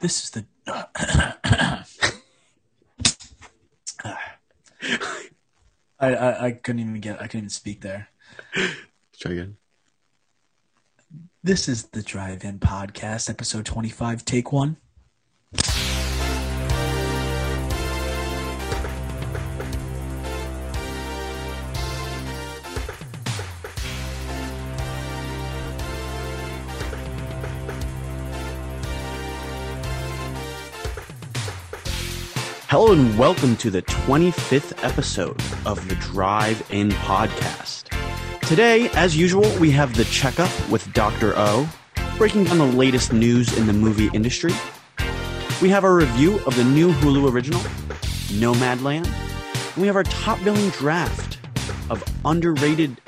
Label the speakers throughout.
Speaker 1: This is the. I, I I couldn't even get. I couldn't even speak there.
Speaker 2: Try again.
Speaker 1: This is the Drive-In Podcast, episode twenty-five, take one.
Speaker 2: Hello and welcome to the 25th episode of the Drive In Podcast. Today, as usual, we have the checkup with Dr. O, breaking down the latest news in the movie industry. We have a review of the new Hulu original, Nomadland. And we have our top billing draft of underrated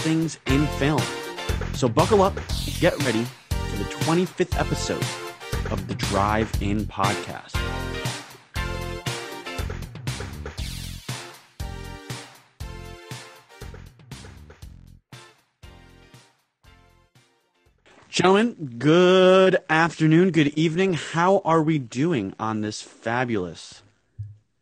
Speaker 2: things in film. So buckle up, get ready for the 25th episode of the Drive In Podcast. Gentlemen, good afternoon, good evening. How are we doing on this fabulous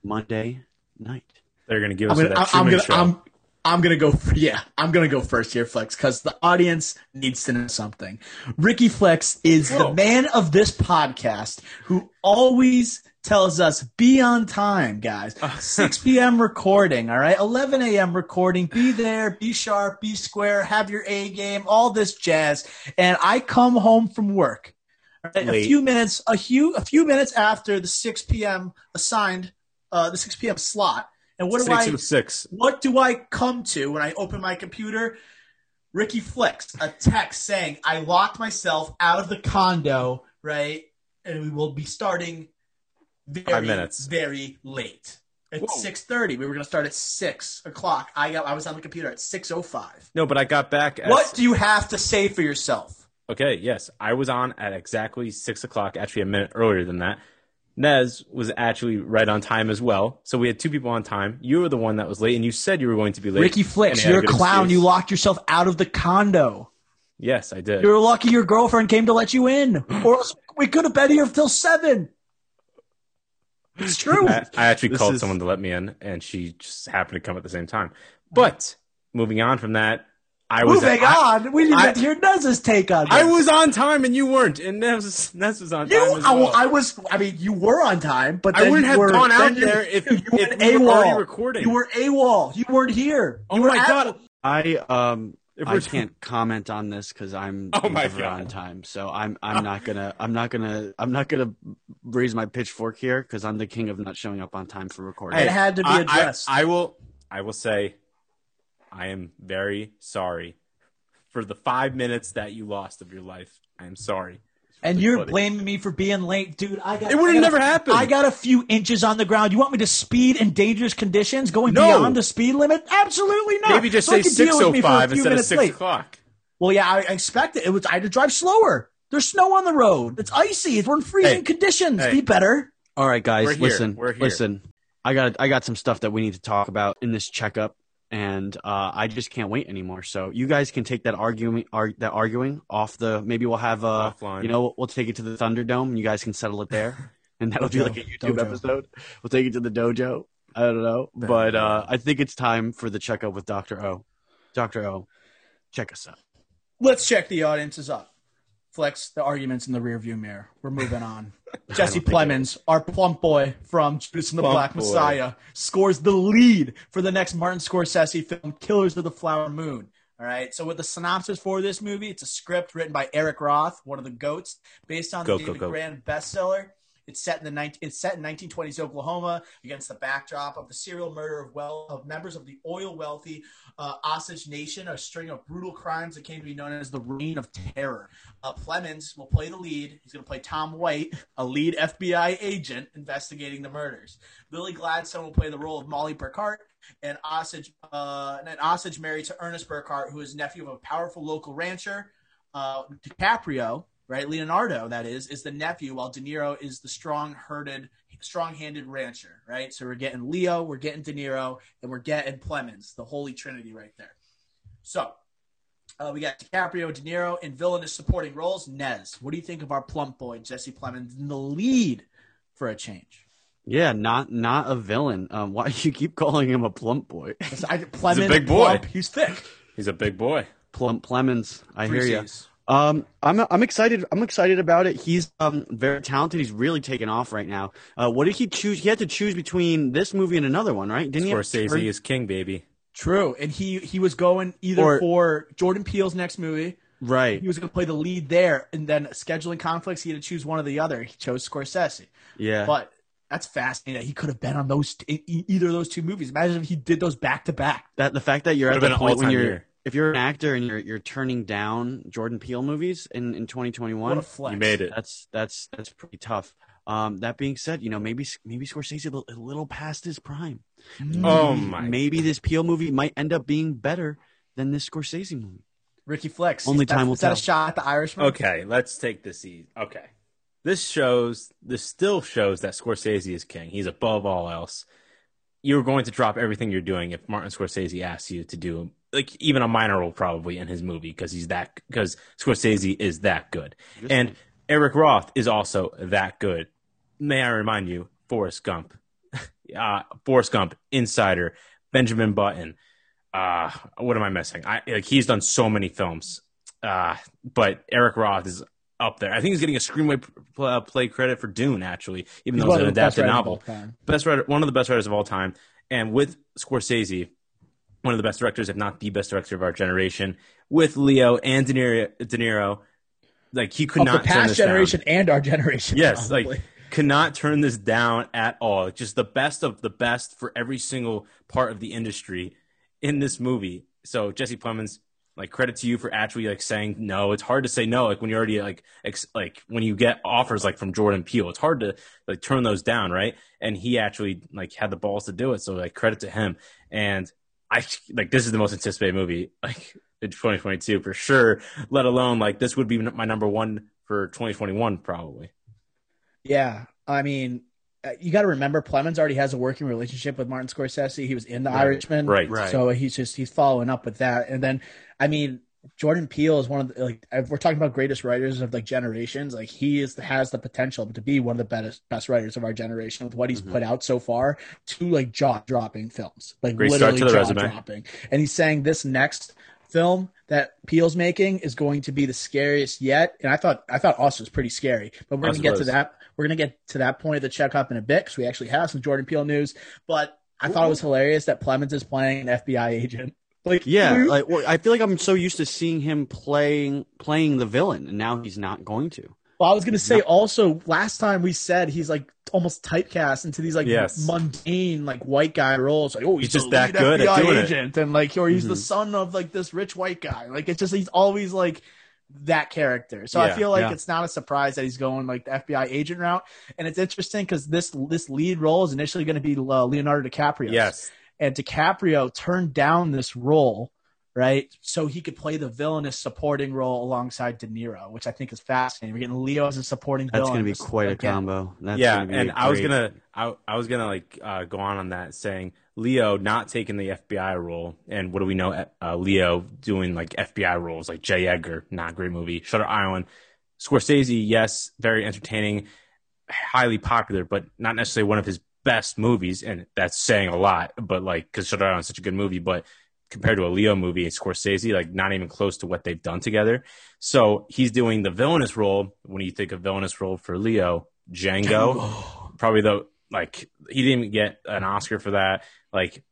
Speaker 2: Monday night?
Speaker 3: They're going to give
Speaker 1: I'm
Speaker 3: us
Speaker 1: gonna,
Speaker 3: that
Speaker 1: I- I'm gonna,
Speaker 3: show.
Speaker 1: I'm, I'm gonna go. Yeah, I'm gonna go first here, Flex, because the audience needs to know something. Ricky Flex is the man of this podcast who always tells us be on time, guys. 6 p.m. recording, all right, 11 a.m. recording. Be there, be sharp, be square, have your A game, all this jazz. And I come home from work. right, A few minutes, a few, a few minutes after the 6 p.m. assigned, uh, the 6 p.m. slot. And what do
Speaker 3: six
Speaker 1: I?
Speaker 3: six.
Speaker 1: What do I come to when I open my computer? Ricky Flex, a text saying, I locked myself out of the condo, right? And we will be starting very,
Speaker 3: Five minutes.
Speaker 1: very late. At
Speaker 3: Whoa.
Speaker 1: 6.30. We were going to start at 6 o'clock. I got. I was on the computer at 6.05.
Speaker 3: No, but I got back. At,
Speaker 1: What do you have to say for yourself?
Speaker 3: Okay, yes, I was on at exactly six o'clock. Actually, a minute earlier than that. Nez was actually right on time as well. So we had two people on time. You were the one that was late, and you said you were going to be late.
Speaker 1: Ricky Flex,
Speaker 3: and you had
Speaker 1: you're a
Speaker 3: good
Speaker 1: clown.
Speaker 3: excuse.
Speaker 1: You locked yourself out of the condo.
Speaker 3: Yes, I did.
Speaker 1: You're lucky your girlfriend came to let you in. Or else we could have been here till 7. It's true.
Speaker 3: I, I actually
Speaker 2: This
Speaker 3: called
Speaker 2: is-
Speaker 3: someone to let me in, and she just happened to come at the same time. But moving on from that, I was
Speaker 1: Moving
Speaker 3: I,
Speaker 1: on, we didn't
Speaker 3: I-
Speaker 1: get to hear Nez's take on this.
Speaker 3: I was on time, and you weren't, and Nez was, Nez was on
Speaker 1: You,
Speaker 3: time as
Speaker 1: I,
Speaker 3: well.
Speaker 1: I was. I mean, you were on time, but
Speaker 3: I
Speaker 1: then
Speaker 3: wouldn't
Speaker 1: you
Speaker 3: have
Speaker 1: were,
Speaker 3: gone out
Speaker 1: then you-
Speaker 3: there if,
Speaker 1: you were
Speaker 3: if
Speaker 1: an
Speaker 3: we were
Speaker 1: AWOL.
Speaker 3: already recording.
Speaker 1: You were AWOL. You weren't here.
Speaker 3: Oh
Speaker 1: You were
Speaker 3: my
Speaker 1: at-
Speaker 3: God.
Speaker 2: I um
Speaker 3: If
Speaker 2: I
Speaker 3: we're-
Speaker 2: can't comment on this because I'm
Speaker 3: Oh my
Speaker 2: never
Speaker 3: God.
Speaker 2: on time. So I'm I'm not gonna I'm not gonna I'm not gonna raise my pitchfork here because I'm the king of not showing up on time for recording.
Speaker 1: It had to be
Speaker 3: I- I-
Speaker 1: addressed.
Speaker 3: I, will. I will say, I am very sorry for the five minutes that you lost of your life. I am sorry.
Speaker 1: And you're
Speaker 3: Buddy.
Speaker 1: blaming me for being late, dude. I got.
Speaker 3: It would've never
Speaker 1: a-
Speaker 3: happened.
Speaker 1: I got a few inches on the ground. You want me to speed in dangerous conditions, going
Speaker 3: No.
Speaker 1: beyond the speed limit? Absolutely not.
Speaker 3: Maybe just
Speaker 1: So I
Speaker 3: say
Speaker 1: could deal
Speaker 3: six
Speaker 1: with
Speaker 3: oh
Speaker 1: me for a oh
Speaker 3: five
Speaker 1: few
Speaker 3: instead of
Speaker 1: minutes
Speaker 3: six
Speaker 1: late.
Speaker 3: o'clock.
Speaker 1: Well, yeah, I, I expect it. It was. I had to drive slower. There's snow on the road. It's icy. We're in freezing
Speaker 3: Hey.
Speaker 1: conditions.
Speaker 3: Hey.
Speaker 1: Be better.
Speaker 2: All right, guys,
Speaker 3: We're here.
Speaker 2: listen,
Speaker 3: We're here.
Speaker 2: listen. I got I got some stuff that we need to talk about in this checkup, and uh, I just can't wait anymore. So you guys can take that arguing ar- that arguing off the. Maybe we'll have uh
Speaker 3: Offline.
Speaker 2: you know we'll take it to the Thunderdome, and you guys can settle it there, and that'll be like a YouTube
Speaker 1: Dojo.
Speaker 2: episode. We'll take it to the dojo. I don't know, but uh, I think it's time for the checkup with Doctor O. Doctor O, check us out.
Speaker 1: Let's check the audiences up. Flex the arguments in the rearview mirror. We're moving on. Jesse Plemons, our plump boy from Judas and the
Speaker 3: Plump
Speaker 1: Black
Speaker 3: boy.
Speaker 1: Messiah, scores the lead for the next Martin Scorsese film, Killers of the Flower Moon. All right. So, with the synopsis for this movie, it's a script written by Eric Roth, one of the goats, based on
Speaker 3: Go,
Speaker 1: the
Speaker 3: go,
Speaker 1: David
Speaker 3: go.
Speaker 1: Grand bestseller. It's set in the 19, it's set in 1920s Oklahoma against the backdrop of the serial murder of well of members of the oil wealthy uh, Osage Nation, a string of brutal crimes that came to be known as the Reign of Terror. Uh, will play the lead. He's going to play Tom White, a lead FBI agent investigating the murders. Lily Gladstone will play the role of Molly Burkhart, and Osage, uh, and Osage married to Ernest Burkhart, who is nephew of a powerful local rancher. Uh, DiCaprio, right? Leonardo, that is, is the nephew, while De Niro is the strong-herded, strong-handed rancher, right? So we're getting Leo, we're getting De Niro, and we're getting Plemons, the holy trinity right there. So Uh, we got DiCaprio, De Niro in villainous supporting roles. Nez, what do you think of our plump boy Jesse Plemons in the lead for a change?
Speaker 2: Yeah, not not a villain. Um, why do you keep calling him a plump boy?
Speaker 1: I, Plemons,
Speaker 3: He's a big boy.
Speaker 1: plump, he's thick.
Speaker 3: He's a big boy.
Speaker 2: Plump Plemons. I
Speaker 1: Three
Speaker 2: hear you.
Speaker 1: Cs.
Speaker 2: Um, I'm I'm excited. I'm excited about it. He's um very talented. He's really taken off right now. Uh, what did he choose? He had to choose between this movie and another one, right? Didn't he?
Speaker 3: Scorsese is king, baby.
Speaker 1: True, and he he was going either
Speaker 2: Or-
Speaker 1: for Jordan Peele's next movie.
Speaker 2: Right.
Speaker 1: He was going to play the lead there, and then scheduling conflicts, he had to choose one or the other. He chose Scorsese,
Speaker 2: Yeah.
Speaker 1: but that's fascinating. that He could have been on those either of those two movies. Imagine if he did those back to back.
Speaker 2: that the fact that you're
Speaker 3: Would've
Speaker 2: at
Speaker 3: been
Speaker 2: the
Speaker 3: an
Speaker 2: point when
Speaker 3: all-time
Speaker 2: you're
Speaker 3: year.
Speaker 2: If you're an actor and you're you're turning down Jordan Peele movies in in 2021.
Speaker 1: What a flex!
Speaker 3: You made it.
Speaker 2: That's that's that's pretty tough. Um, that being said, you know maybe maybe Scorsese a little, a little past his prime.
Speaker 3: Oh my!
Speaker 2: Maybe this Peele movie might end up being better than this Scorsese movie.
Speaker 1: Ricky Flex.
Speaker 2: Only
Speaker 1: Is that-
Speaker 2: time will
Speaker 1: is that a
Speaker 2: tell.
Speaker 1: shot at the Irishman?
Speaker 3: Okay, let's take this easy. Okay, this shows. This still shows that Scorsese is king. He's above all else. You're going to drop everything you're doing if Martin Scorsese asks you to do like even a minor role probably in his movie because he's that because Scorsese is that good. And Eric Roth is also that good. May I remind you, Forrest Gump, uh, Forrest Gump, Insider, Benjamin Button. Uh, what am I missing? I like he's done so many films. Uh, but Eric Roth is up there. I think he's getting a screenplay pl- uh, play credit for Dune actually, even
Speaker 1: He's
Speaker 3: though it's an adapted novel. Best writer, one of the best writers of all time, and with Scorsese, one of the best directors, if not the best director of our generation. With Leo and De Niro, De Niro like he could
Speaker 1: Of
Speaker 3: not
Speaker 1: the
Speaker 3: turn
Speaker 1: past
Speaker 3: this down.
Speaker 1: generation and our generation.
Speaker 3: Yes,
Speaker 1: probably.
Speaker 3: like could not turn this down at all. Just the best of the best for every single part of the industry in this movie. So Jesse Plemons, like credit to you for actually like saying no. It's hard to say no, like when you're already like ex- like when you get offers like from Jordan Peele, it's hard to like turn those down, right? And he actually like had the balls to do it. So like credit to him. And I like this is the most anticipated movie like in 2022 for sure. Let alone like this would be my number one for 2021 probably.
Speaker 1: Yeah, I mean, uh, you got to remember, Plemons already has a working relationship with Martin Scorsese. He was in The
Speaker 3: Right,
Speaker 1: Irishman,
Speaker 3: right.
Speaker 2: Right.
Speaker 1: So he's just he's following up with that, and then I mean, Jordan Peele is one of the like if we're talking about greatest writers of like generations. Like he is has the potential to be one of the best best writers of our generation with what he's
Speaker 2: Mhm.
Speaker 1: put out so far. Two like jaw dropping films, like
Speaker 3: Great
Speaker 1: literally jaw dropping, and he's saying this next film that Peele's making is going to be the scariest yet. And I thought I thought Us was pretty scary, but we're
Speaker 3: Us
Speaker 1: gonna get to that. We're gonna get to that point of the checkup in a bit because we actually have some Jordan Peele news. But I thought it was hilarious that Plemons is playing an FBI agent. Like
Speaker 2: Yeah, like well, I feel like I'm so used to seeing him playing playing the villain, and now he's not going to.
Speaker 1: Well, I was gonna say also last time we said he's like almost typecast into these like
Speaker 3: Yes.
Speaker 1: mundane like white guy roles. Like oh, he's,
Speaker 3: He's just
Speaker 1: the
Speaker 3: that good at
Speaker 1: FBI
Speaker 3: doing it.
Speaker 1: agent, and like or he's the
Speaker 2: Mhm.
Speaker 1: son of like this rich white guy. Like it's just he's always like that character. So I feel like
Speaker 2: yeah.
Speaker 1: it's not a surprise that he's going like the FBI agent route. And it's interesting because this this lead role is initially going to be uh, Leonardo DiCaprio.
Speaker 3: Yes.
Speaker 1: And DiCaprio turned down this role, right? So he could play the villainous supporting role alongside De Niro, which I think is fascinating. We're getting Leo as a supporting
Speaker 2: That's
Speaker 1: villain.
Speaker 2: going to be
Speaker 1: This-
Speaker 2: quite a combo. That's
Speaker 3: yeah,
Speaker 2: gonna be
Speaker 3: and
Speaker 2: a
Speaker 3: I was gonna, I, I was gonna like uh, go on on that, saying Leo not taking the FBI role, and what do we know? Uh, Leo doing like FBI roles, like J. Edgar, not a great movie. Shutter Island, Scorsese, yes, very entertaining, highly popular, but not necessarily one of his best movies, and that's saying a lot. But like, because Shutter is such a good movie, but compared to a Leo movie and Scorsese, like not even close to what they've done together. So he's doing the villainous role. When you think of villainous role for Leo, Django, probably the like he didn't even get an Oscar for that. Like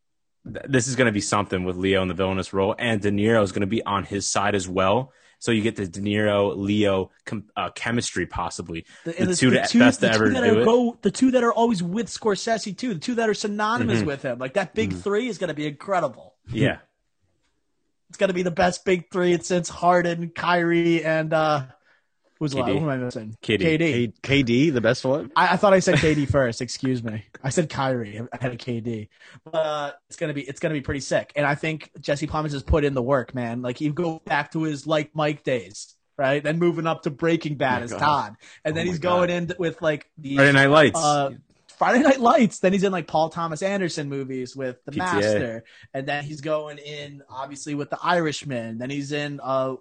Speaker 3: th- this is going to be something with Leo in the villainous role, and De Niro is going to be on his side as well. So you get the De Niro Leo com- uh, chemistry possibly.
Speaker 1: The,
Speaker 3: The two that- best to ever
Speaker 1: two that
Speaker 3: do
Speaker 1: are
Speaker 3: it.
Speaker 1: Go, the two that are always with Scorsese too. The two that are synonymous
Speaker 3: Mhm.
Speaker 1: with him. Like that big
Speaker 2: Mhm.
Speaker 1: three is going to be incredible.
Speaker 3: Yeah,
Speaker 1: It's going to be the best big three since Harden, Kyrie, and uh, who's the
Speaker 3: KD.
Speaker 1: Who am I missing?
Speaker 3: KD.
Speaker 1: KD.
Speaker 2: K- KD, the best one.
Speaker 1: I, I thought I said KD first. Excuse me. I said Kyrie. I had a KD. But uh, it's gonna be it's gonna be pretty sick. And I think Jesse Plemons has put in the work, man. Like you go back to his like Mike days, right? Then moving up to Breaking Bad
Speaker 2: my
Speaker 1: as
Speaker 2: God.
Speaker 1: Todd, and
Speaker 2: Oh
Speaker 1: then he's
Speaker 2: God.
Speaker 1: going in with like the
Speaker 3: Friday Night Lights.
Speaker 1: uh, Friday Night Lights. Then he's in like Paul Thomas Anderson movies with The
Speaker 3: PTA.
Speaker 1: Master, and then he's going in obviously with The Irishman. Then he's in uh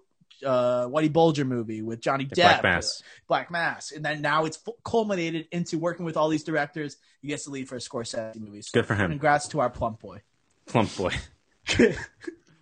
Speaker 1: uh Whitey Bulger movie with Johnny Depp,
Speaker 3: Black Mass.
Speaker 1: Black Mass, and then now it's culminated into working with all these directors. He gets to lead for a Scorsese movie. So
Speaker 3: Good for him.
Speaker 1: Congrats to our plump boy.
Speaker 3: Plump boy.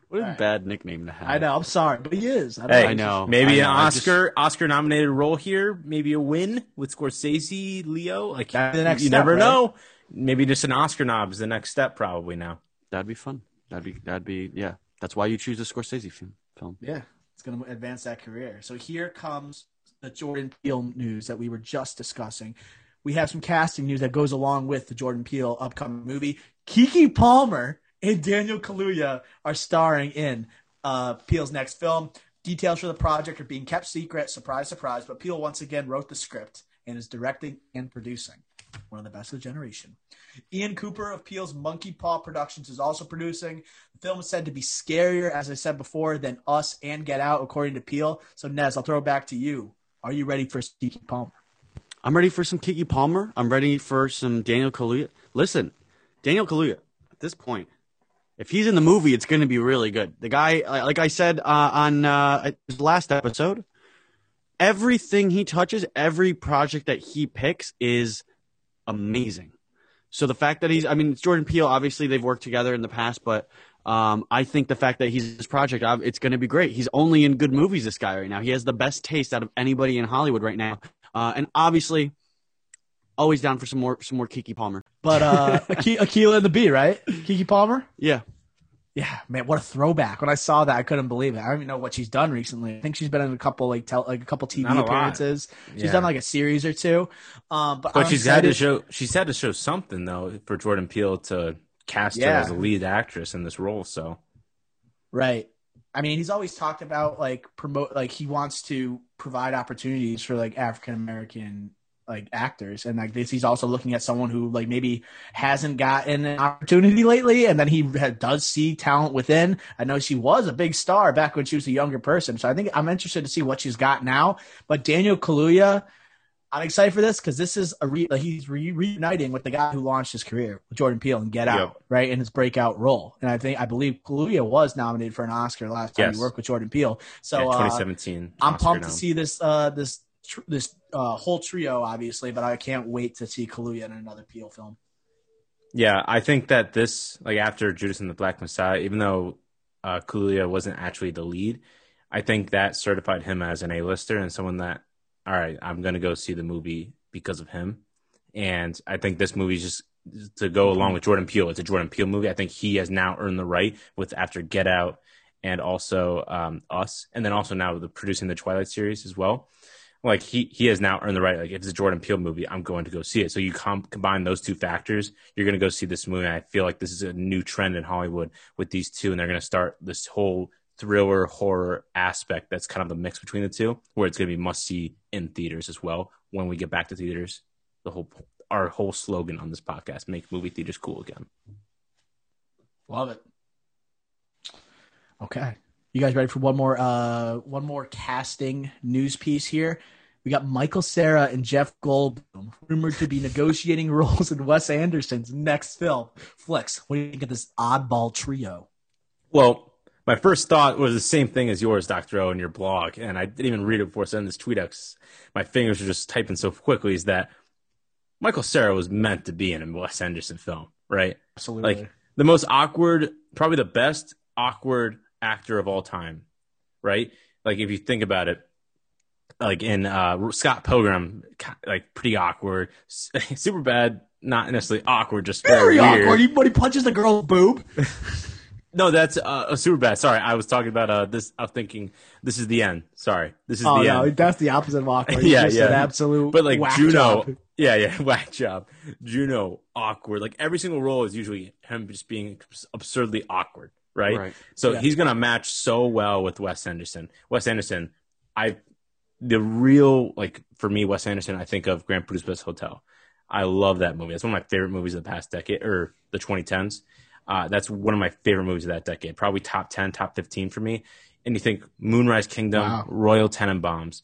Speaker 2: What a
Speaker 1: Alright.
Speaker 2: bad nickname to have.
Speaker 1: I know. I'm sorry, but he is. I, don't
Speaker 3: Hey,
Speaker 2: I know.
Speaker 3: Maybe
Speaker 2: I know,
Speaker 3: an
Speaker 2: I just-
Speaker 3: Oscar Oscar nominated role here. Maybe a win with Scorsese, Leo. Like
Speaker 1: That's the next
Speaker 3: you
Speaker 1: step,
Speaker 3: never
Speaker 1: right?
Speaker 3: know. Maybe just an Oscar nom is the next step. Probably now.
Speaker 2: That'd be fun. That'd be that'd be yeah. That's why you choose a Scorsese film. Film.
Speaker 1: Yeah, it's going to advance that career. So here comes the Jordan Peele news that we were just discussing. We have some casting news that goes along with the Jordan Peele upcoming movie. Keke Palmer and Daniel Kaluuya are starring in uh, Peele's next film. Details for the project are being kept secret. Surprise, surprise. But Peele once again wrote the script and is directing and producing. One of the best of the generation. Ian Cooper of Peele's Monkey Paw Productions is also producing. The film is said to be scarier, as I said before, than Us and Get Out, according to Peele. So, Nez, I'll throw it back to you. Are you ready for Keke Palmer?
Speaker 2: I'm ready for some Keke Palmer. I'm ready for some Daniel Kaluuya. Listen, Daniel Kaluuya. At this point, if he's in the movie, it's going to be really good. The guy, like I said uh, on uh, his last episode, everything he touches, every project that he picks is amazing. So the fact that he's, I mean, it's Jordan Peele. Obviously, they've worked together in the past, but um, I think the fact that he's this project, uh, it's going to be great. He's only in good movies. This guy right now, he has the best taste out of anybody in Hollywood right now, uh, and obviously, always down for some more, some more Keke Palmer.
Speaker 1: But uh, Aki- Akeelah and the Bee, right? Keke Palmer?
Speaker 2: Yeah,
Speaker 1: Yeah, man, what a throwback! When I saw that, I couldn't believe it. I don't even know what she's done recently. I think she's been in a couple like tel- like a couple TV
Speaker 3: a
Speaker 1: appearances. She's
Speaker 3: Yeah.
Speaker 1: done like a series or two. Um, but
Speaker 3: But she's had to show. She's had to show something though for Jordan Peele to cast her as a lead actress in this role. So
Speaker 1: Right. I mean, he's always talked about like promote, like he wants to provide opportunities for like African American like actors, and like this, he's also looking at someone who like maybe hasn't gotten an opportunity lately, and then he does see talent within. I know she was a big star back when she was a younger person, so I think I'm interested to see what she's got now. But Daniel Kaluuya. I'm excited for this because this is a re- like he's re- reuniting with the guy who launched his career, Jordan Peele, and Get Out,
Speaker 3: Yep.
Speaker 1: right, in his breakout role. And I think I believe Kaluuya was nominated for an Oscar last time
Speaker 3: Yes.
Speaker 1: he worked with Jordan Peele. So
Speaker 3: yeah,
Speaker 1: uh,
Speaker 3: 2017.
Speaker 1: I'm
Speaker 3: Oscar
Speaker 1: pumped to see this uh, this tr- this uh, whole trio, obviously, but I can't wait to see Kaluuya in another Peele film.
Speaker 3: Yeah, I think that this, like after Judas and the Black Messiah, even though uh, Kaluuya wasn't actually the lead, I think that certified him as an A-lister and someone that, all right, I'm going to go see the movie because of him. And I think this movie is just to go along with Jordan Peele. It's a Jordan Peele movie. I think he has now earned the right with after Get Out and also um, Us, and then also now the producing the Twilight series as well. Like he he has now earned the right. Like if it's a Jordan Peele movie, I'm going to go see it. So you com- combine those two factors, you're going to go see this movie. I feel like this is a new trend in Hollywood with these two, and they're going to start this whole thriller horror aspect. That's kind of the mix between the two, where it's going to be must see in theaters as well when we get back to theaters. The whole our whole slogan on this podcast: make movie theaters cool again.
Speaker 1: Love it. Okay. You guys ready for one more uh one more casting news piece here? We got Michael Cera and Jeff Goldblum rumored to be negotiating roles in Wes Anderson's next film. Flex, what do you think of this oddball trio?
Speaker 3: Well, my first thought was the same thing as yours, Doctor O, in your blog, and I didn't even read it before sending this tweet out. My fingers were just typing so quickly. Is that Michael Cera was meant to be in a Wes Anderson film, right?
Speaker 1: Absolutely.
Speaker 3: Like the most awkward, probably the best awkward actor of all time, right? Like if you think about it, like in uh, Scott Pilgrim, like pretty awkward, super bad, not necessarily awkward, just
Speaker 1: very
Speaker 3: very,
Speaker 1: awkward. He, when he punches the girl's boob.
Speaker 3: No, that's uh, a super bad. Sorry, I was talking about uh, this. I was thinking this is the end. Sorry, this is
Speaker 1: Oh
Speaker 3: the
Speaker 1: no,
Speaker 3: end.
Speaker 1: that's the opposite of awkward.
Speaker 3: Yeah, yeah.
Speaker 1: An absolute.
Speaker 3: But like Juno,
Speaker 1: job.
Speaker 3: yeah, yeah, whack job. Juno, awkward. Like every single role is usually him just being absurdly awkward, right?
Speaker 2: Right.
Speaker 3: So
Speaker 1: Yeah.
Speaker 3: he's gonna match so well with Wes Anderson. Wes Anderson, I, the real like for me, Wes Anderson. I think of Grand Budapest Hotel. I love that movie. That's one of my favorite movies of the past decade or the 2010s. Uh, that's one of my favorite movies of that decade. Probably top 10, top 15 for me. And you think Moonrise Kingdom,
Speaker 1: Wow.
Speaker 3: Royal Tenenbaums,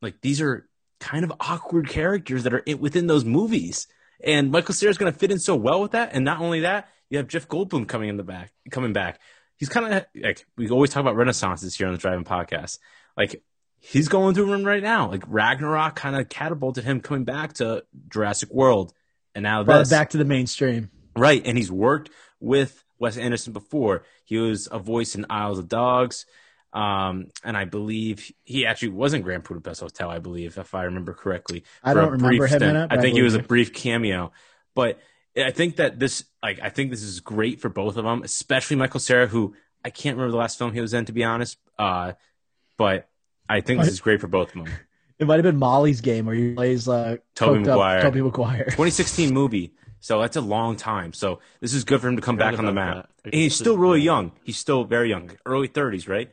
Speaker 3: like these are kind of awkward characters that are within those movies. And Michael Cera is going to fit in so well with that. And not only that, you have Jeff Goldblum coming in the back, coming back. He's kind of like we always talk about renaissances here on the Drive-In Podcast. Like he's going through one right now. Like Ragnarok kind of catapulted him coming back to Jurassic World, and now this
Speaker 1: back to the mainstream.
Speaker 3: right. And he's worked with Wes Anderson before. He was a voice in Isles of Dogs. Um, and I believe he actually was in Grand Budapest Hotel, I believe, if I remember correctly.
Speaker 1: I don't remember him in it,
Speaker 3: I
Speaker 1: I
Speaker 3: think he was a brief cameo. But I think that this, like, I think this is great for both of them, especially Michael Cera, who I can't remember the last film he was in, to be honest. Uh, but I think this is great for both of them.
Speaker 1: It might have been Molly's game where he plays uh,
Speaker 3: Tobey
Speaker 1: coked up
Speaker 3: Maguire.
Speaker 1: Tobey Maguire.
Speaker 3: 2016 movie. So that's a long time. So this is good for him to come back on the map. And he's still really young. He's still very young, early 30s, right?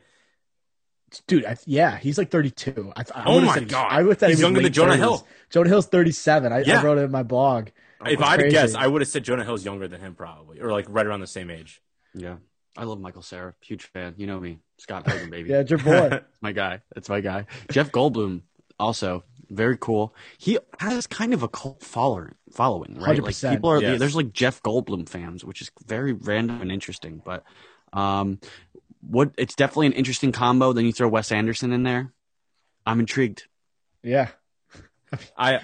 Speaker 1: Dude, I, yeah, he's like 32. I, I
Speaker 3: Oh
Speaker 1: would've
Speaker 3: my
Speaker 1: said-
Speaker 3: God.
Speaker 1: I would thought
Speaker 3: He's younger than Jonah
Speaker 1: 30s.
Speaker 3: Hill.
Speaker 1: Jonah Hill's 37. I,
Speaker 3: Yeah.
Speaker 1: I wrote it in my blog.
Speaker 3: If I had to guess, I would have said Jonah Hill's younger than him, probably, or like right around the same age.
Speaker 4: Yeah. I love Michael Cera. Huge fan. You know me. Scott Pilgrim, baby.
Speaker 1: Yeah, it's your boy.
Speaker 4: my guy. That's my guy. Jeff Goldblum, also very cool. He has kind of a cult follower, following, right? Like
Speaker 1: 100%.
Speaker 4: people are
Speaker 3: Yes.
Speaker 4: there's like Jeff Goldblum fans, which is very random and interesting. But um, what it's definitely an interesting combo. Then you throw Wes Anderson in there. I'm intrigued.
Speaker 1: yeah.
Speaker 3: I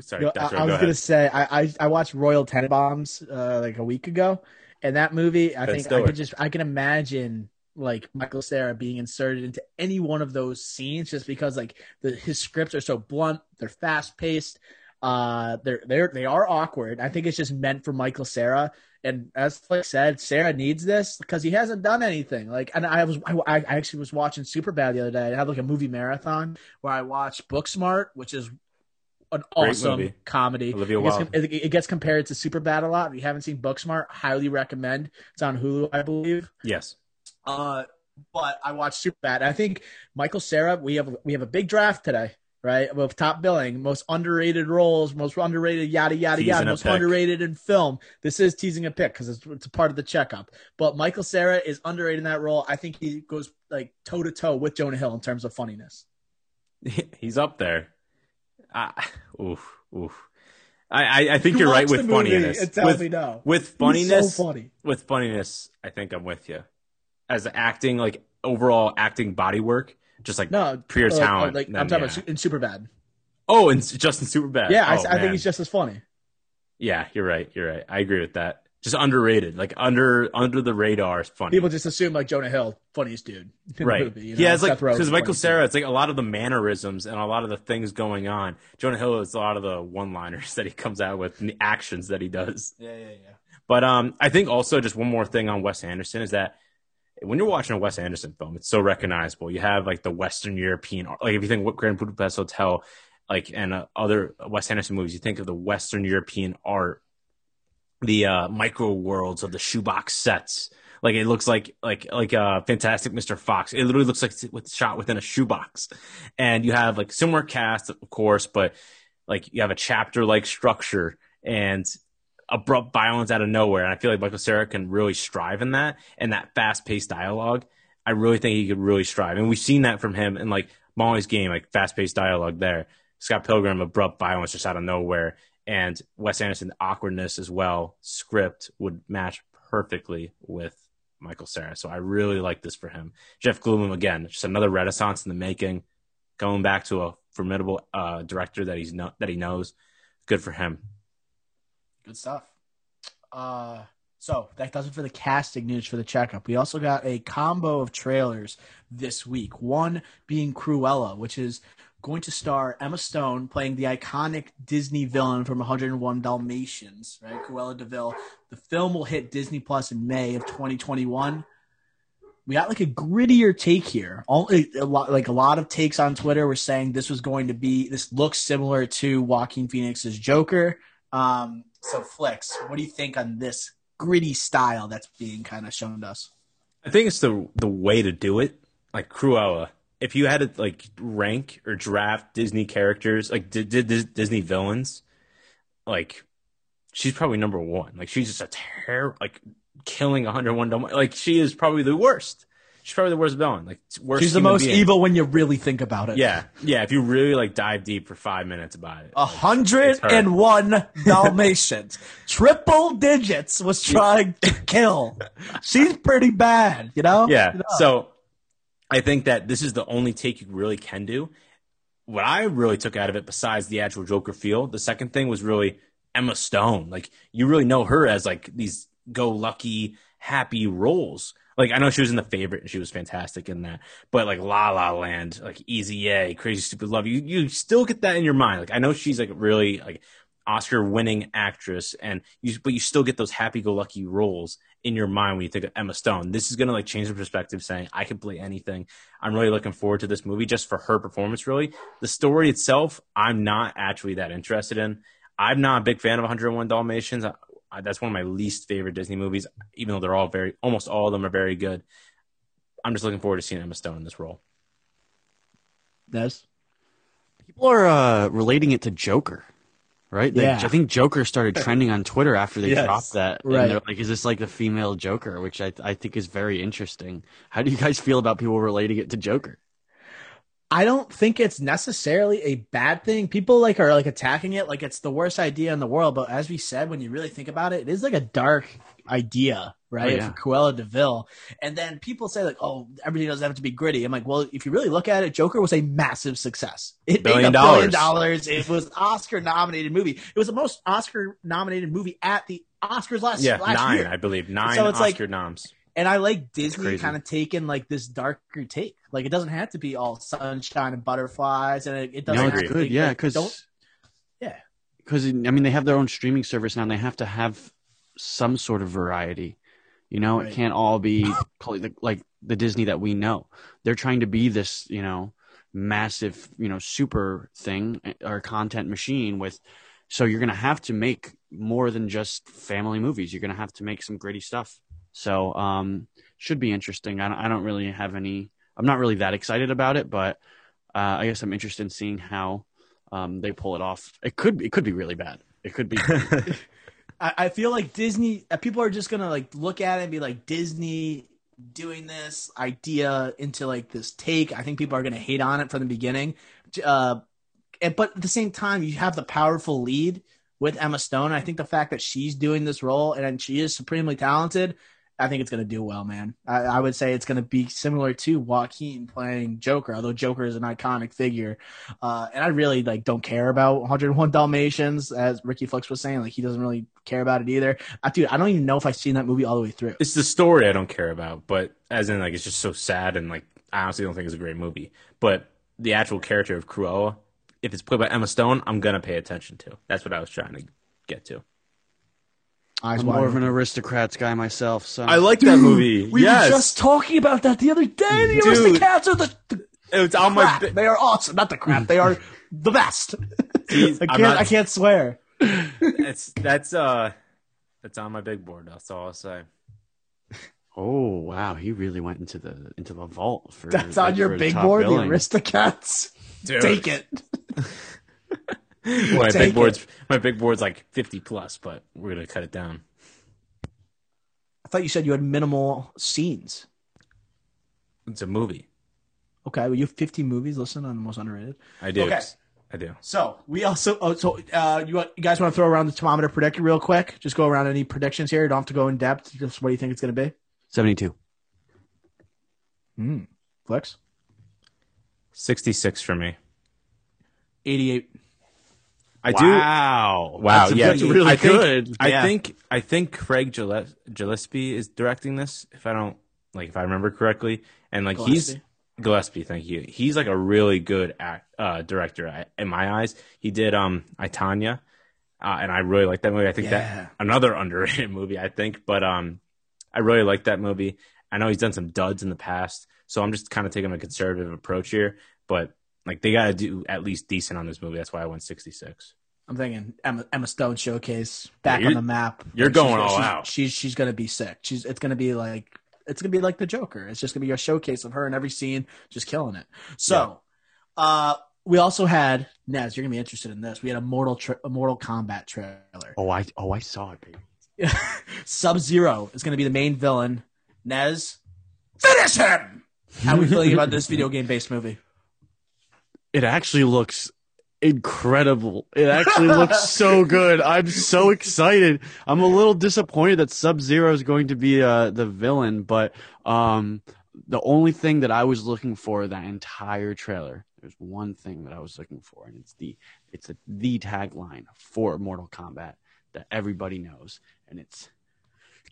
Speaker 3: sorry,
Speaker 1: I, I was
Speaker 3: ahead.
Speaker 1: gonna say I, I I watched Royal Tenenbaums uh, like a week ago, and that movie I
Speaker 3: Ben
Speaker 1: think I could just I can imagine like Michael Cera being inserted into any one of those scenes just because like the his scripts are so blunt, they're fast paced, uh, they're they're they are awkward. I think it's just meant for Michael Cera. And as Flick said, Cera needs this because he hasn't done anything. Like, and I was, I, I actually was watching Superbad the other day. I had like a movie marathon where I watched Booksmart, which is an
Speaker 3: Great
Speaker 1: awesome
Speaker 3: movie.
Speaker 1: comedy.
Speaker 3: Olivia
Speaker 1: it, gets,
Speaker 3: Wilde.
Speaker 1: it, it gets compared to Superbad a lot. If you haven't seen Booksmart, highly recommend. It's on Hulu, I believe.
Speaker 3: Yes.
Speaker 1: Uh, but I watched Superbad. I think Michael Cera. We have we have a big draft today, right? With top billing, most underrated roles, most underrated yada yada
Speaker 3: Teasing
Speaker 1: yada, most
Speaker 3: pick.
Speaker 1: underrated in film. This is teasing a pick because it's, it's a part of the checkup. But Michael Cera is underrated in that role. I think he goes like toe to toe with Jonah Hill in terms of funniness.
Speaker 3: He's up there. I, oof, oof. I, I, I think
Speaker 1: You
Speaker 3: you're right with funniness.
Speaker 1: and tell
Speaker 3: with,
Speaker 1: me no.
Speaker 3: with funniness,
Speaker 1: so funny.
Speaker 3: with funniness, I think I'm with you. As acting, like overall acting body work, just like
Speaker 1: No,
Speaker 3: pure
Speaker 1: like-
Speaker 3: talent.
Speaker 1: Like,
Speaker 3: then,
Speaker 1: I'm talking
Speaker 3: yeah.
Speaker 1: about in Superbad.
Speaker 3: Oh, and Justin Superbad.
Speaker 1: Yeah, I,
Speaker 3: oh,
Speaker 1: I think he's just as funny.
Speaker 3: Yeah, you're right. You're right. I agree with that. Just underrated, like under under the radar, is funny.
Speaker 1: People just assume like Jonah Hill, funniest dude.
Speaker 3: right?
Speaker 1: movie, you
Speaker 3: he has like
Speaker 1: Seth Rogen,
Speaker 3: because Michael
Speaker 1: funniest
Speaker 3: Cera,
Speaker 1: dude.
Speaker 3: it's like a lot of the mannerisms and a lot of the things going on. Jonah Hill is a lot of the one-liners that he comes out with and the actions that he does.
Speaker 5: Yeah, yeah, yeah.
Speaker 3: But um, I think also just one more thing on Wes Anderson is that when you're watching a Wes Anderson film, it's so recognizable. You have like the Western European, art- like if you think what Grand Budapest Hotel, like and uh, other Wes Anderson movies, you think of the Western European art, the uh, micro worlds of the shoebox sets. Like it looks like like like uh, Fantastic Mr. Fox. It literally looks like it's shot within a shoebox, and you have like similar cast, of course, but like you have a chapter like structure and abrupt violence out of nowhere. And I feel like Michael Cera can really strive in that and that fast paced dialogue. I really think he could really strive. And we've seen that from him in like Molly's game, like fast paced dialogue there. Scott Pilgrim, abrupt violence just out of nowhere. And Wes Anderson, awkwardness as well, script would match perfectly with Michael Cera. So I really like this for him. Jeff Goldblum, again, just another renaissance in the making, going back to a formidable uh, director that he's no- that he knows. Good for him.
Speaker 1: Good stuff. Uh, so that does it for the casting news for the checkup. We also got a combo of trailers this week. One being Cruella, which is going to star Emma Stone playing the iconic Disney villain from 101 Dalmatians, right? Cruella de Vil. The film will hit Disney Plus in May of 2021. We got like a grittier take here. All, a lot, like a lot of takes on Twitter were saying this was going to be. This looks similar to Joaquin Phoenix's Joker. Um, so Flex, what do you think on this gritty style that's being kind of shown to us?
Speaker 3: I think it's the the way to do it. Like Cruella, if you had to like rank or draft Disney characters, like D- D- Disney villains, like she's probably number one. Like she's just a terror, like killing 101 Dalma- Like she is probably the worst. she's probably the worst villain. Like worst.
Speaker 1: She's the most
Speaker 3: being.
Speaker 1: evil when you really think about it.
Speaker 3: Yeah, yeah. If you really like dive deep for five minutes about it,
Speaker 1: A hundred and one Dalmatians, triple digits was trying to kill. She's pretty bad, you know.
Speaker 3: yeah.
Speaker 1: You know?
Speaker 3: So I think that this is the only take you really can do. What I really took out of it, besides the actual Joker feel, the second thing was really Emma Stone. Like you really know her as like these go lucky, happy roles. Like I know she was in the favorite and she was fantastic in that, but like La La Land, like Easy A, Crazy Stupid Love, you you still get that in your mind. Like I know she's like really like Oscar winning actress, and you but you still get those happy go lucky roles in your mind when you think of Emma Stone. This is gonna like change the perspective, saying I can play anything. I'm really looking forward to this movie just for her performance. Really, the story itself, I'm not actually that interested in. I'm not a big fan of 101 Dalmatians. I, I, that's one of my least favorite Disney movies, even though they're all very, almost all of them are very good. I'm just looking forward to seeing Emma Stone in this role.
Speaker 1: Nez?
Speaker 2: People are uh, relating it to Joker, right? They-
Speaker 1: Yeah.
Speaker 2: I think Joker started trending on Twitter after they
Speaker 6: Yes.
Speaker 2: dropped that. And
Speaker 1: Right.
Speaker 2: they're like, is this like the female Joker? Which I, I think is very interesting. How do you guys feel about people relating it to Joker?
Speaker 1: I don't think it's necessarily a bad thing. People like are like attacking it like it's the worst idea in the world. But as we said, when you really think about it, it is like a dark idea, right?
Speaker 2: Oh, yeah.
Speaker 1: For Cruella de Vil. And then people say like, oh, everything doesn't have to be gritty. I'm like, well, if you really look at it, Joker was a massive success. It
Speaker 3: Billion
Speaker 1: made a billion
Speaker 3: dollars.
Speaker 1: It was Oscar nominated movie. It was the most Oscar nominated movie at the Oscars last,
Speaker 3: Yeah,
Speaker 1: last
Speaker 3: nine,
Speaker 1: year.
Speaker 3: I believe, nine
Speaker 1: So it's like-
Speaker 3: Oscar noms.
Speaker 1: And I like Disney kind of taking like this darker take. Like it doesn't have to be all sunshine and butterflies, and it, it doesn't
Speaker 2: No,
Speaker 1: have
Speaker 2: it's
Speaker 1: to
Speaker 2: good.
Speaker 1: be,
Speaker 2: Yeah, because
Speaker 1: don't Yeah.
Speaker 2: because I mean they have their own streaming service now. and They have to have some sort of variety. You know,
Speaker 1: Right.
Speaker 2: it can't all be like the Disney that we know. They're trying to be this, you know, massive, you know, super thing eh, or content machine with. So you're gonna have to make more than just family movies. You're gonna have to make some gritty stuff. So um, should be interesting. I don't, I don't really have any. I'm not really that excited about it, but uh, I guess I'm interested in seeing how um, they pull it off. It could be it could be really bad. It could be.
Speaker 1: I, I feel like Disney uh, people are just gonna like look at it and be like Disney doing this idea into like this take. I think people are gonna hate on it from the beginning. Uh, and, but at the same time, you have the powerful lead with Emma Stone. I think the fact that she's doing this role and she is supremely talented, I think it's going to do well, man. I, I would say it's going to be similar to Joaquin playing Joker, although Joker is an iconic figure. Uh, and I really like don't care about 101 Dalmatians, as Ricky Flex was saying. Like he doesn't really care about it either. Uh, dude, I don't even know if I've seen that movie all the way through.
Speaker 3: It's the story I don't care about, but as in like it's just so sad and like I honestly don't think it's a great movie. But the actual character of Cruella, if it's played by Emma Stone, I'm gonna pay attention to. That's what I was trying to get to.
Speaker 1: Eyes
Speaker 2: I'm
Speaker 1: wide
Speaker 2: more of an Aristocats guy myself. So
Speaker 3: I like that movie.
Speaker 1: We
Speaker 3: yes,
Speaker 1: were just talking about that the other day. The
Speaker 3: Dude.
Speaker 1: Aristocats are the, the
Speaker 3: it's on my.
Speaker 1: crap.
Speaker 3: bi-
Speaker 1: they are awesome. Not the crap. They are the best.
Speaker 3: Jeez,
Speaker 1: I can't.
Speaker 3: not-
Speaker 1: I can't swear.
Speaker 3: It's that's uh, that's on my big board. That's all I'll say.
Speaker 2: Oh wow, he really went into the into the vault for.
Speaker 1: That's
Speaker 2: like,
Speaker 1: on your big board.
Speaker 2: billing.
Speaker 1: The Aristocats.
Speaker 3: Dude.
Speaker 1: Take it.
Speaker 3: my big board's my big board's like 50 plus, but we're gonna cut it down.
Speaker 1: I thought you said you had minimal scenes.
Speaker 3: It's a movie.
Speaker 1: Okay, well, you have 15 movies listed on the most underrated.
Speaker 3: I do.
Speaker 1: Okay.
Speaker 3: I do.
Speaker 1: So we also. Oh, so uh, you want, you guys want to throw around the thermometer prediction real quick? Just go around any predictions here. You don't have to go in depth. Just what do you think it's going to be?
Speaker 2: Seventy-two.
Speaker 1: Hmm. Flex.
Speaker 3: 66 for me.
Speaker 1: 88.
Speaker 3: I do.
Speaker 2: Wow.
Speaker 3: Wow,
Speaker 2: That's,
Speaker 3: yeah,
Speaker 2: that's really
Speaker 3: I think,
Speaker 2: good.
Speaker 3: I
Speaker 2: Yeah.
Speaker 3: think I think Craig Gillespie, Gillespie is directing this. If I don't like, if I remember correctly, and like he's
Speaker 1: Gillespie?
Speaker 3: Gillespie. Thank you. He's like a really good act, uh, director I- in my eyes. He did um I Tonya, uh, and I really like that movie. I think
Speaker 1: Yeah.
Speaker 3: that another underrated movie. I think, but um, I really like that movie. I know he's done some duds in the past, so I'm just kind of taking a conservative approach here. But like they got to do at least decent on this movie. That's why I went 66.
Speaker 1: I'm thinking Emma, Emma Stone showcase back
Speaker 3: Yeah,
Speaker 1: on the map.
Speaker 3: you're
Speaker 1: Like,
Speaker 3: going
Speaker 1: she's,
Speaker 3: all
Speaker 1: she's,
Speaker 3: out.
Speaker 1: She's she's gonna be sick. She's it's gonna be like it's gonna be like the Joker. It's just gonna be a showcase of her in every scene, just killing it. So, uh, we also had Nez. You're gonna be interested in this. We had a Mortal tra- a Mortal Kombat trailer.
Speaker 2: Oh, I oh I saw it, baby.
Speaker 1: Sub Zero is gonna be the main villain. Nez, Finish him. How are we feeling about this video game based movie?
Speaker 2: It actually looks incredible. It actually looks so good. I'm so excited. I'm a little disappointed that Sub Zero is going to be uh, the villain, but um, the only thing that I was looking for that entire trailer, there's one thing that I was looking for, and it's the it's a, the tagline for Mortal Kombat that everybody knows, and it's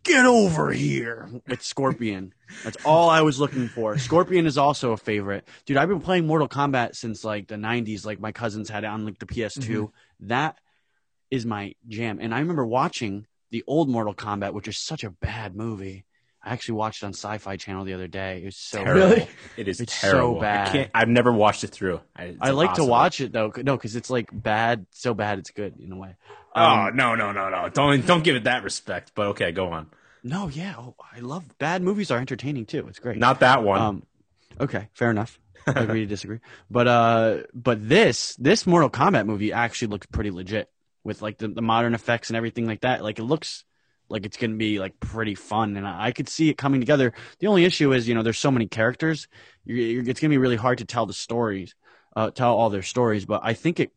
Speaker 2: "Get over here" with Scorpion. That's all I was looking for. Scorpion is also a favorite, dude. I've been playing Mortal Kombat since like the '90s. Like my cousins had it on like the PS2. Mm-hmm. That is my jam, and I remember watching the old Mortal Kombat, which is such a bad movie. I actually watched it on Sci-Fi Channel the other day. It was so
Speaker 3: Terrible.
Speaker 1: Really?
Speaker 3: It is
Speaker 2: It's so bad.
Speaker 3: I can't. I've never watched it through. I, it's
Speaker 2: I like to watch it though. No, because it's like bad, so bad it's good in a way.
Speaker 3: Oh
Speaker 2: Um,
Speaker 3: no no no no! Don't don't give it that respect. But okay, go on.
Speaker 2: no, yeah, oh, I love bad movies are entertaining too. It's great.
Speaker 3: Not that one.
Speaker 2: Um, okay, fair enough. I agree to disagree. But uh, but this this Mortal Kombat movie actually looks pretty legit with like the, the modern effects and everything like that. Like it looks like it's gonna be like pretty fun, and I, I could see it coming together. The only issue is you know there's so many characters. You're, you're, it's gonna be really hard to tell the stories, uh, tell all their stories. But I think it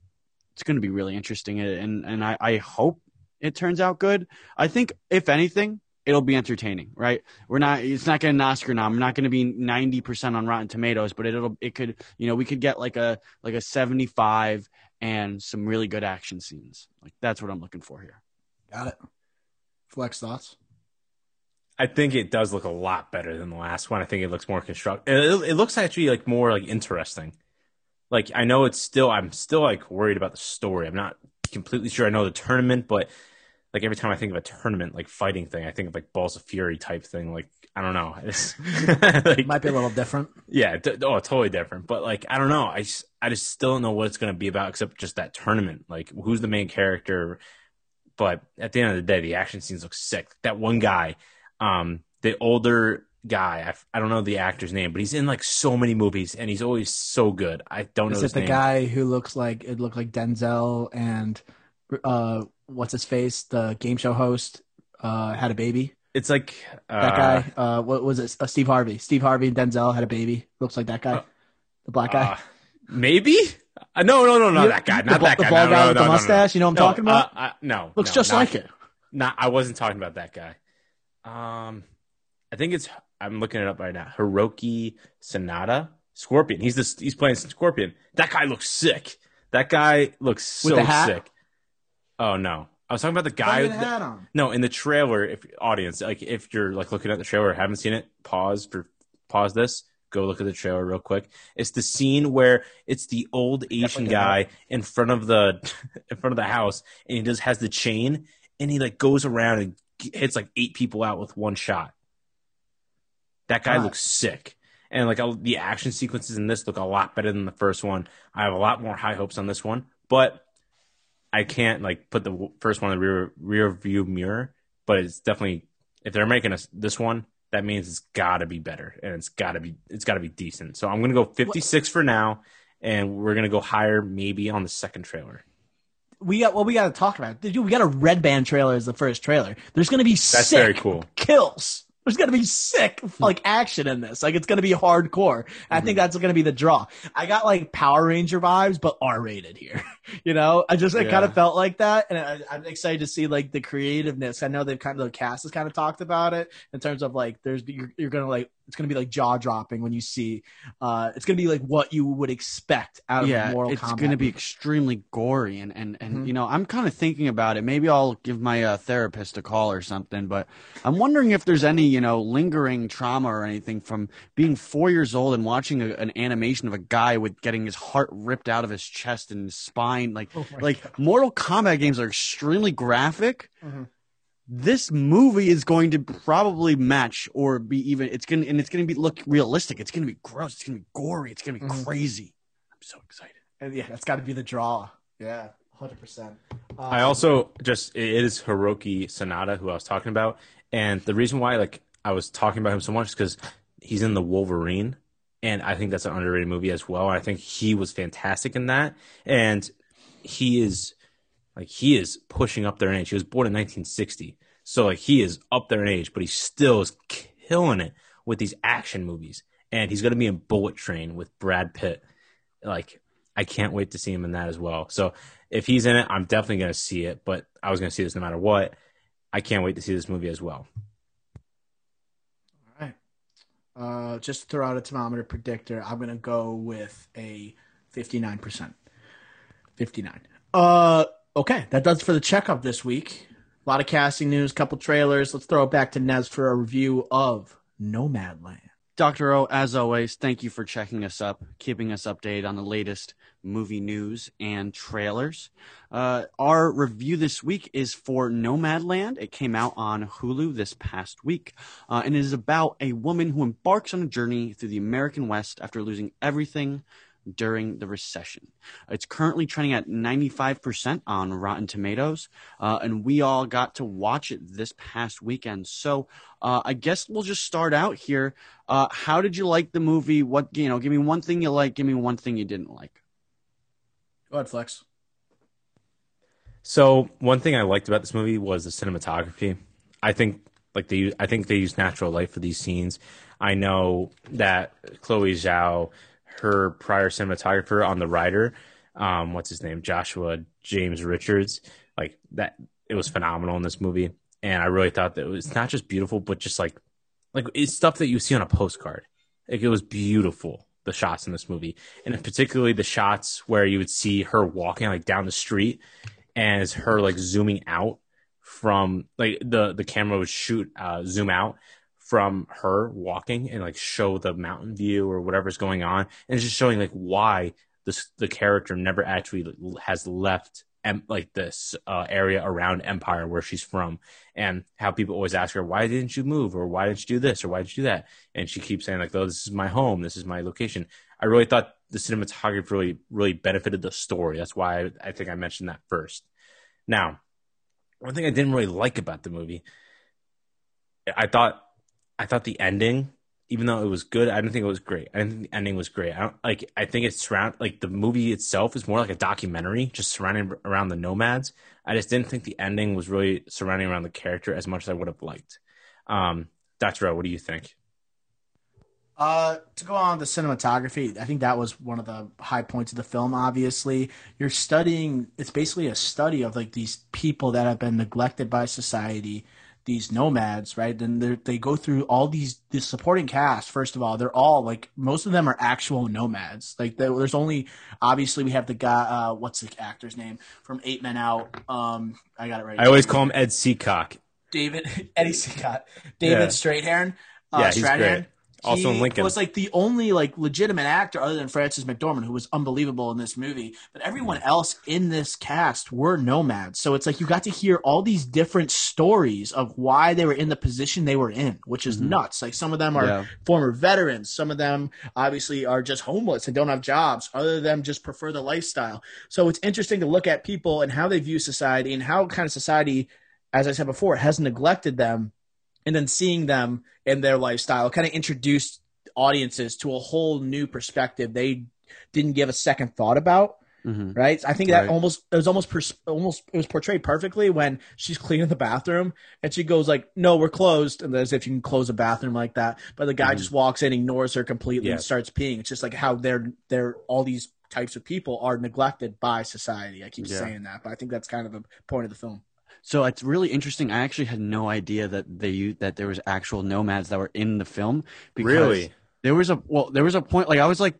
Speaker 2: it's gonna be really interesting, and and I, I hope it turns out good. I think if anything. It'll be entertaining, right? We're not. It's not getting an Oscar nom. We're not going to be ninety percent on Rotten Tomatoes, but it'll. It could. You know, we could get like a like a seventy-five and some really good action scenes. Like that's what I'm looking for here.
Speaker 1: Got it. Flex thoughts.
Speaker 3: I think it does look a lot better than the last one. I think it looks more construct. It, it looks actually like more like interesting. Like I know it's still. I'm still like worried about the story. I'm not completely sure. I know the tournament, but like every time I think of a tournament like fighting thing, I think of like Balls of Fury type thing. Like I don't know. Like,
Speaker 1: Might be a little different.
Speaker 3: Yeah, d- oh, totally different. But like, I don't know. I just, I just still don't know what it's going to be about, except just that tournament. Like, who's the main character? But at the end of the day, the action scenes look sick. That one guy, um, the older guy—I don't know the actor's name, but he's in like so many movies, and he's always so good. I don't know
Speaker 1: Is it the
Speaker 3: name.
Speaker 1: guy who looks like it looked like Denzel and uh what's his face? The game show host uh had a baby.
Speaker 3: It's like uh,
Speaker 1: That guy. Uh what was it? Uh, Steve Harvey. Steve Harvey and Denzel had a baby. Looks like that guy.
Speaker 3: Uh,
Speaker 1: the black guy.
Speaker 3: uh, maybe. Uh, no, no, no, no,
Speaker 1: You-
Speaker 3: that guy, not
Speaker 1: bal-
Speaker 3: that
Speaker 1: the
Speaker 3: guy.
Speaker 1: bald
Speaker 3: no,
Speaker 1: guy
Speaker 3: no,
Speaker 1: with
Speaker 3: no,
Speaker 1: the mustache? You know what I'm talking about?
Speaker 3: Uh, uh, no,
Speaker 1: Looks just
Speaker 3: not-
Speaker 1: like it.
Speaker 3: Not, I wasn't talking about that guy. Um, I think it's. I'm looking it up right now. Hiroki Sanada, Scorpion. He's this. He's playing Scorpion. That guy looks sick. That guy looks
Speaker 1: With
Speaker 3: so
Speaker 1: the
Speaker 3: sick. Oh no, I was talking about the guy.
Speaker 1: Fucking
Speaker 3: that-
Speaker 1: hat on.
Speaker 3: no, in the trailer. If audience, like, if you're like looking at the trailer, haven't seen it, pause for pause this. Go look at the trailer real quick. It's the scene where it's the old Asian guy in front of the in front of the house, and he just has the chain, and he like goes around and hits like eight people out with one shot. That guy
Speaker 1: Nice.
Speaker 3: looks sick, and like the action sequences in this look a lot better than the first one. I have a lot more high hopes on this one, but I can't like put the first one in the rear rear view mirror. But it's definitely if they're making us this one, that means it's got to be better and it's got to be it's got to be decent. So I'm gonna go 56 for now, and we're gonna go higher maybe on the second trailer.
Speaker 1: We got well. We got to talk about. It. Dude, we got a red band trailer as the first trailer. There's going to be
Speaker 3: That's
Speaker 1: sick
Speaker 3: very cool.
Speaker 1: kills. There's going to be sick like action in this. Like it's going to be hardcore. I
Speaker 3: Mm-hmm.
Speaker 1: think that's going to be the draw. I got like Power Ranger vibes, but R rated here. you know, I just I
Speaker 2: Yeah.
Speaker 1: kind of felt like that, and I, I'm excited to see like the creativeness. I know they've kind of the cast has kind of talked about it in terms of like there's you're, you're going to like it's going to be like jaw dropping when you see. uh It's going to be like what you would expect out of
Speaker 2: yeah,
Speaker 1: Mortal
Speaker 2: it's
Speaker 1: Kombat.
Speaker 2: going to be extremely gory, and and and
Speaker 1: Mhm.
Speaker 2: you know, I'm kind of thinking about it. Maybe I'll give my uh, therapist a call or something. But I'm wondering if there's any you know lingering trauma or anything from being four years old and watching a, an animation of a guy with getting his heart ripped out of his chest and his spine. Like
Speaker 1: Oh
Speaker 2: like Mortal Kombat games are extremely graphic.
Speaker 1: Mhm.
Speaker 2: This movie is going to probably match or be even. It's gonna and it's gonna be look realistic. It's gonna be gross. It's gonna be gory. It's gonna be
Speaker 1: Mhm.
Speaker 2: crazy. I'm so excited.
Speaker 1: And yeah, that's got to be the draw. Yeah, hundred percent.
Speaker 3: I also just it is Hiroki Sanada who I was talking about, and the reason why like I was talking about him so much is because he's in the Wolverine, and I think that's an underrated movie as well. I think he was fantastic in that, and he is like he is pushing up there in age. He was born in 1960, so like he is up there in age, but he still is killing it with these action movies, and he's going to be in Bullet Train with Brad Pitt. Like, I can't wait to see him in that as well. So if he's in it, I'm definitely going to see it. But I was going to see this no matter what. I can't wait to see this movie as well.
Speaker 1: All right. Uh, just to throw out a thermometer predictor, I'm going to go with a 59%. 59. Uh, okay, that does for the checkup this week. A lot of casting news, couple trailers. Let's throw it back to Nez for a review of Nomadland.
Speaker 2: Dr. O, as always, thank you for checking us up, keeping us updated on the latest movie news and trailers. Uh, our review this week is for Nomadland. It came out on Hulu this past week, uh, and it is about a woman who embarks on a journey through the American West after losing everything during the recession. It's currently trending at 95% on Rotten Tomatoes, uh, and we all got to watch it this past weekend. So uh, I guess we'll just start out here. Uh, how did you like the movie? What you know? Give me one thing you like. Give me one thing you didn't like.
Speaker 1: Go ahead, Flex.
Speaker 3: So one thing I liked about this movie was the cinematography. I think like they I think they use natural light for these scenes. I know that Chloe Zhao her prior cinematographer on the Rider, um, what's his name, Joshua James Richards, like that. It was phenomenal in this movie, and I really thought that it was not just beautiful, but just like like it's stuff that you see on a postcard. Like it was beautiful the shots in this movie, and particularly the shots where you would see her walking like down the street, as her like zooming out from like the the camera would shoot uh, zoom out from her walking and like show the mountain view or whatever's going on. And just showing like why this the character never actually has left em, like this uh, area around empire where she's from. And how people always ask her why didn't you move? or why didn't you do this? or why did you do that? And she keeps saying like oh this is my home. This is my location. I really thought the cinematography really really benefited the story. That's why I, I think i mentioned that first. Now one thing i didn't really like about the movie i thought I thought the ending, even though it was good, I didn't think it was great. I didn't think the ending was great. I don't like. I think it's surround like the movie itself is more like a documentary, just surrounding around the nomads. I just didn't think the ending was really surrounding around the character as much as I would have liked. Um, Doctor O, what do you think?
Speaker 1: Uh, to go on the cinematography, I think that was one of the high points of the film. Obviously, you're studying; it's basically a study of like these people that have been neglected by society these nomads, right? Then they go through all these the supporting cast. First of all, they're all like most of them are actual nomads. Like there's only obviously we have the guy. Uh, what's the actor's name from Eight Men Out? Um, I got it right.
Speaker 3: I always call him Ed Cicotte.
Speaker 1: David Eddie Cicotte. David yeah. Strathairn. Uh,
Speaker 3: yeah, he's great also
Speaker 1: he
Speaker 3: in Lincoln.
Speaker 1: was like the only like legitimate actor other than Frances McDormand who was unbelievable in this movie. But everyone else in this cast were nomads. So it's like you got to hear all these different stories of why they were in the position they were in, which is mm-hmm. nuts. Like some of them are yeah. former veterans, some of them obviously are just homeless and don't have jobs. Other of them just prefer the lifestyle. So it's interesting to look at people and how they view society and how kind of society, as I said before, has neglected them and then seeing them in their lifestyle kind of introduced audiences to a whole new perspective they didn't give a second thought about. Mm-hmm. Right, I think that right. almost it was almost pers- almost it was portrayed perfectly when she's cleaning the bathroom and she goes like, "No, we're closed," and as if you can close a bathroom like that. But the guy mm-hmm. just walks in, ignores her completely, yeah. and starts peeing. It's just like how they're they're all these types of people are neglected by society. I keep yeah. saying that, but I think that's kind of the point of the film.
Speaker 2: So it's really interesting. I actually had no idea that they that there was actual nomads that were in the film.
Speaker 3: Because really?
Speaker 2: There was a well, there was a point like I was like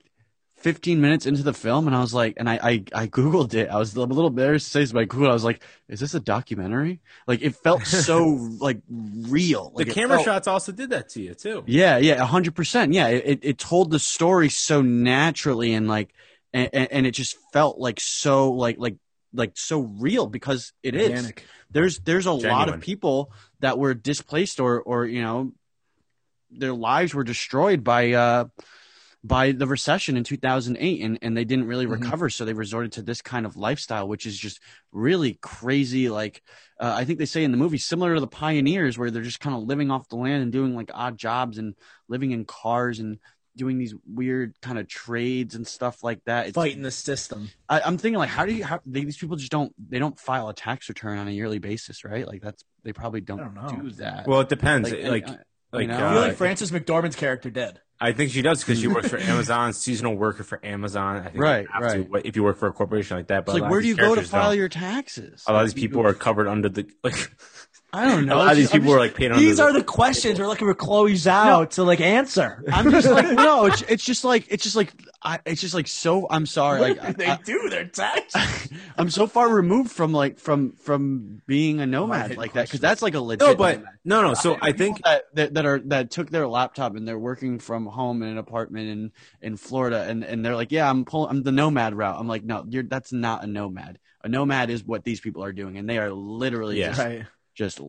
Speaker 2: 15 minutes into the film and I was like, and I, I, I Googled it. I was a little embarrassed to say this, but I Googled, I was like, is this a documentary? Like it felt so like real.
Speaker 3: Like,
Speaker 2: the
Speaker 3: camera
Speaker 2: felt,
Speaker 3: shots also did that to you too.
Speaker 2: Yeah. Yeah. hundred percent. Yeah. It, it told the story so naturally and like, and, and it just felt like so like, like, like so real because it Organic. is there's there's a Genuine. lot of people that were displaced or or you know their lives were destroyed by uh by the recession in 2008 and, and they didn't really mm-hmm. recover so they resorted to this kind of lifestyle which is just really crazy like uh, i think they say in the movie similar to the pioneers where they're just kind of living off the land and doing like odd jobs and living in cars and doing these weird kind of trades and stuff like that.
Speaker 1: It's, Fighting the system.
Speaker 2: I, am thinking like, how do you? How they, these people just don't? They don't file a tax return on a yearly basis, right? Like that's they probably don't, don't do that.
Speaker 3: Well, it depends. Like, like Like,
Speaker 2: You know?
Speaker 1: I feel
Speaker 3: uh,
Speaker 1: like Frances McDormand's character did.
Speaker 3: I think she does because she works for Amazon, seasonal worker for Amazon. I think
Speaker 2: Right, right.
Speaker 3: To, if you work for a corporation like that, but
Speaker 2: It's like, where do you go to file
Speaker 3: don't.
Speaker 2: your taxes?
Speaker 3: A lot of these people are covered under the like.
Speaker 2: I don't
Speaker 3: a
Speaker 2: know.
Speaker 3: lot of these
Speaker 2: It's just- I'm
Speaker 3: people are like paid under.
Speaker 1: These
Speaker 3: the,
Speaker 1: are the questions we're looking for Chloe Zhao to like answer.
Speaker 2: I'm just like no. It's it's just like it's just like I. It's just like so. I'm sorry. Like
Speaker 1: What do they
Speaker 2: I,
Speaker 1: do their tax.
Speaker 2: I'm so far removed from like from from being a nomad
Speaker 1: hidden
Speaker 2: like that because that's like a legit.
Speaker 3: no, but
Speaker 2: nomad.
Speaker 3: no, no. So I think
Speaker 2: that, that that are that took their laptop and they're working from home in an apartment in in Florida and and they're like, yeah, I'm pulling, I'm the nomad route. I'm like, no, you're that's not a nomad. A nomad is what these people are doing, and they are literally
Speaker 3: Yeah.
Speaker 2: just
Speaker 1: Right.
Speaker 2: Just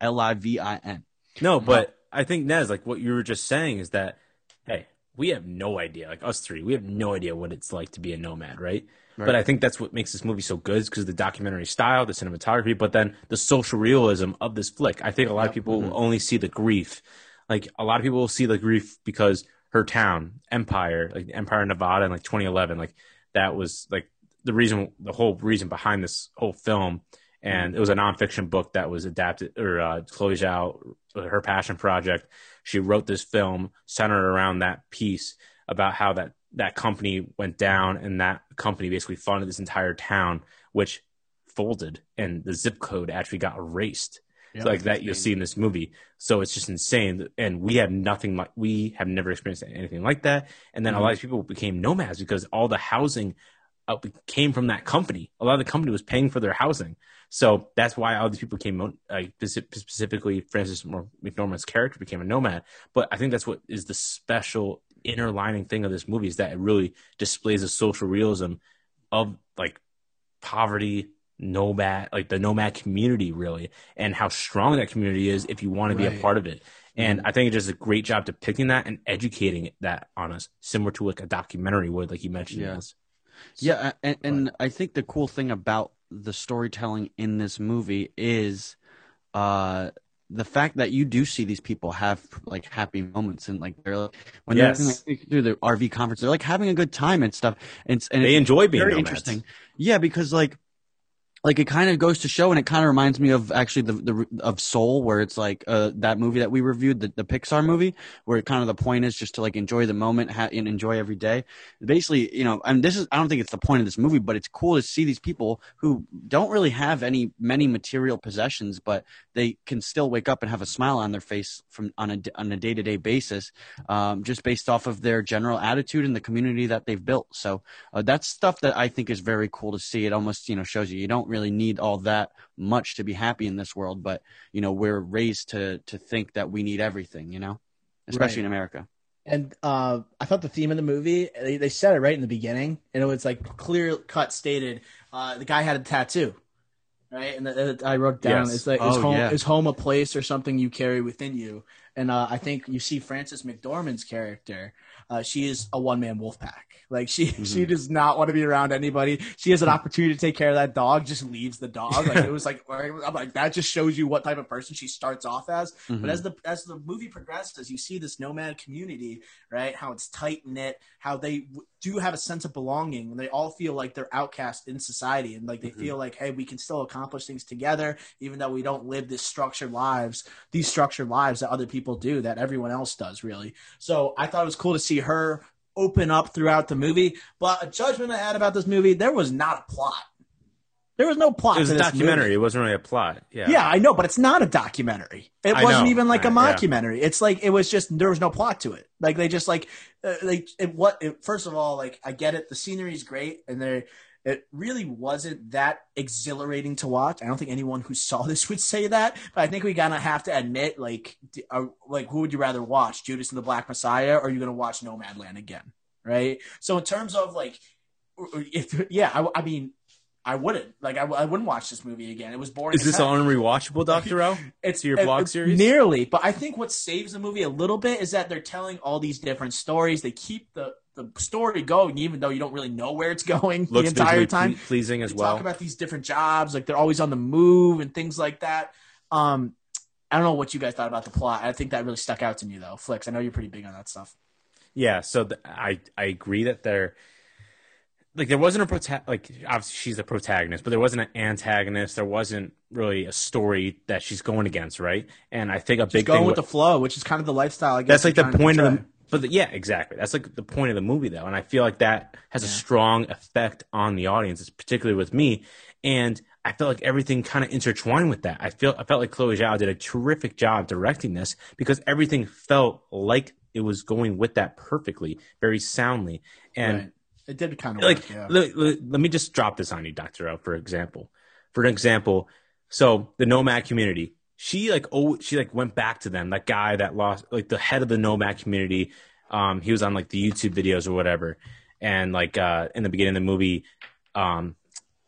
Speaker 2: L I V I N.
Speaker 3: No, but I think Nez, like what you were just saying is that, hey, we have no idea, like us three, we have no idea what it's like to be a nomad, right? But I think that's what makes this movie so good is because of the documentary style, the cinematography, but then the social realism of this flick. I think a lot of people will mm-hmm. only see the grief. Like a lot of people will see the grief because her town, Empire, like Empire of Nevada in like 2011, like that was like the reason, the whole reason behind this whole film. And it was a nonfiction book that was adapted, or uh, Chloe Zhao, her passion project. She wrote this film centered around that piece about how that that company went down, and that company basically funded this entire town, which folded, and the zip code actually got erased. So like that you'll see in this movie. So it's just insane, and we have nothing like we have never experienced anything like that. And then a lot of people became nomads because all the housing came from that company. A lot of the company was paying for their housing. So that's why all these people came, uh, speci- specifically Frances McDormand's character became a nomad. But I think that's what is the special inner lining thing of this movie is that it really displays the social realism of like poverty, nomad, like the nomad community really, and how strong that community is if you want to be a part of it. And I think it does a great job depicting that and educating that on us, similar to like a documentary would, like you mentioned.
Speaker 2: Yeah. Yeah, and, and I think the cool thing about the storytelling in this movie is uh the fact that you do see these people have like happy moments and like they're like when
Speaker 3: Yes.
Speaker 2: they're like, through the RV conference they're like having a good time and stuff and, and
Speaker 3: They
Speaker 2: it's
Speaker 3: enjoy being
Speaker 2: very
Speaker 3: nomads.
Speaker 2: interesting yeah because like like it kind of goes to show and it kind of reminds me of actually the, the of soul where it's like uh that movie that we reviewed the, the pixar movie where kind of the point is just to like enjoy the moment ha- and enjoy every day. Basically you know and this is i don't think it's the point of this movie but it's cool to see these people who don't really have any many material possessions but they can still wake up and have a smile on their face from on a on a day-to-day basis um, just based off of their general attitude and the community that they've built. So uh, that's stuff that i think is very cool to see. It almost you know shows you you don't really need all that much to be happy in this world but you know we're raised to to think that we need everything you know especially
Speaker 1: Right.
Speaker 2: in america
Speaker 1: And uh, I thought the theme of the movie, they, they said it right in the beginning, and it was like clear cut stated. Uh, the guy had a tattoo, right? And the, the- I wrote down,
Speaker 3: Yes.
Speaker 1: "Is like is
Speaker 2: Oh,
Speaker 1: home
Speaker 2: yeah.
Speaker 1: is home a place or something you carry within you?" And uh, I think you see Frances McDormand's character. Uh, she is a one man wolf pack. Like she,
Speaker 2: Mm-hmm.
Speaker 1: she does not want to be around anybody. She has an opportunity to take care of that dog, just leaves the dog. Like it was like, I'm like that just shows you what type of person she starts off as.
Speaker 2: Mm-hmm.
Speaker 1: But as the as the movie progresses, you see this nomad community, right? How it's tight knit, how they do have a sense of belonging, and they all feel like they're outcast in society, and like they mm-hmm. feel like, hey, we can still accomplish things together, even though we don't live this structured lives, these structured lives that other people do, that everyone else does, really. So I thought it was cool to see her open up throughout the movie. But a judgment I had about this movie, there was not a plot. There was no plot.
Speaker 3: It was
Speaker 1: to
Speaker 3: a
Speaker 1: this
Speaker 3: documentary.
Speaker 1: movie.
Speaker 3: It wasn't really a plot. Yeah.
Speaker 1: Yeah, I know, but it's not a documentary. It
Speaker 3: I
Speaker 1: wasn't
Speaker 3: know.
Speaker 1: even like a
Speaker 3: I- yeah.
Speaker 1: mockumentary. It's like it was just there was no plot to it. Like they just like uh, like it, what. It, first of all, like I get it. The scenery is great, and they it really wasn't that exhilarating to watch. I don't think anyone who saw this would say that, but I think we gotta have to admit, like, d- are, like who would you rather watch, Judas and the Black Messiah, or are you gonna watch Nomadland again? Right. So in terms of like, if yeah, I, I mean. I wouldn't like. I, I wouldn't watch this movie again. It was boring.
Speaker 3: Is this
Speaker 1: hell.
Speaker 3: unrewatchable, Doctor O?
Speaker 1: It's
Speaker 3: your blog
Speaker 1: it-
Speaker 3: series?
Speaker 1: Nearly, but I think what saves the movie a little bit is that they're telling all these different stories. They keep the the story going, even though you don't really know where it's going
Speaker 3: Looks
Speaker 1: the entire time.
Speaker 3: ple- pleasing as
Speaker 1: They
Speaker 3: well.
Speaker 1: talk about these different jobs, like they're always on the move and things like that. Um, I don't know what you guys thought about the plot. I think that really stuck out to me though. Flex, I know you're pretty big on that stuff.
Speaker 3: Yeah, so th I I agree that they're like there wasn't a prota- like obviously she's the protagonist, but there wasn't an antagonist. There wasn't really a story that she's going against, right? And I think a big
Speaker 1: going
Speaker 3: thing
Speaker 1: with
Speaker 3: with-
Speaker 1: the flow, which is kind of the lifestyle. I guess
Speaker 3: that's like the point of the but the, yeah exactly that's like the point of the movie though and i feel like that has a strong effect on the audience it's particularly with me and i felt like everything kind of intertwined with that i feel i felt like chloe zhao did a terrific job directing this because everything felt like it was going with that perfectly very soundly and
Speaker 1: Right. It did kind of
Speaker 3: like
Speaker 1: work, yeah.
Speaker 3: let, let- let me just drop this on you dr o for example. For an example so the nomad community she like oh she like went back to them. That guy that lost like the head of the nomad community um he was on like the youtube videos or whatever. And like uh in the beginning of the movie um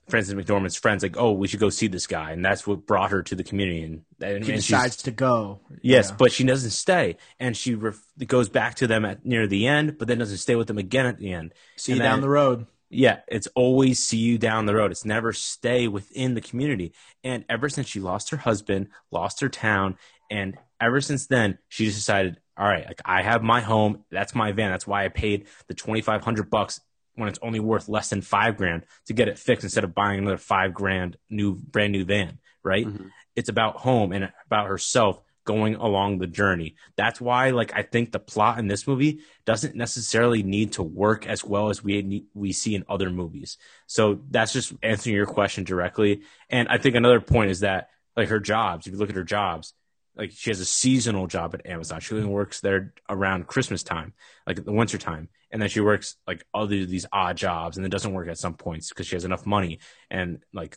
Speaker 3: frances mcdormand's friends like oh we should go see this guy and that's what brought her to the community and, and,
Speaker 1: He
Speaker 3: and
Speaker 1: decides to go.
Speaker 3: Yes,
Speaker 1: Yeah.
Speaker 3: but she doesn't stay, and she ref- goes back to them at near the end, but then doesn't stay with them again at the end.
Speaker 1: see
Speaker 3: And
Speaker 1: you down the road.
Speaker 3: Yeah, it's always see you down the road. It's never stay within the community. And ever since she lost her husband, lost her town, and ever since then, she just decided, all right, like I have my home. That's my van. That's why I paid the twenty five hundred bucks when it's only worth less than five grand to get it fixed instead of buying another five grand new brand new van. Right?
Speaker 2: Mhm.
Speaker 3: It's about home and about herself going along the journey. That's why, like, I think the plot in this movie doesn't necessarily need to work as well as we need, we see in other movies. So that's just answering your question directly. And I think another point is that, like, her jobs. If you look at her jobs, like she has a seasonal job at Amazon. She only works there around Christmas time, like the winter time, and then she works like other these odd jobs, and then doesn't work at some points because she has enough money and like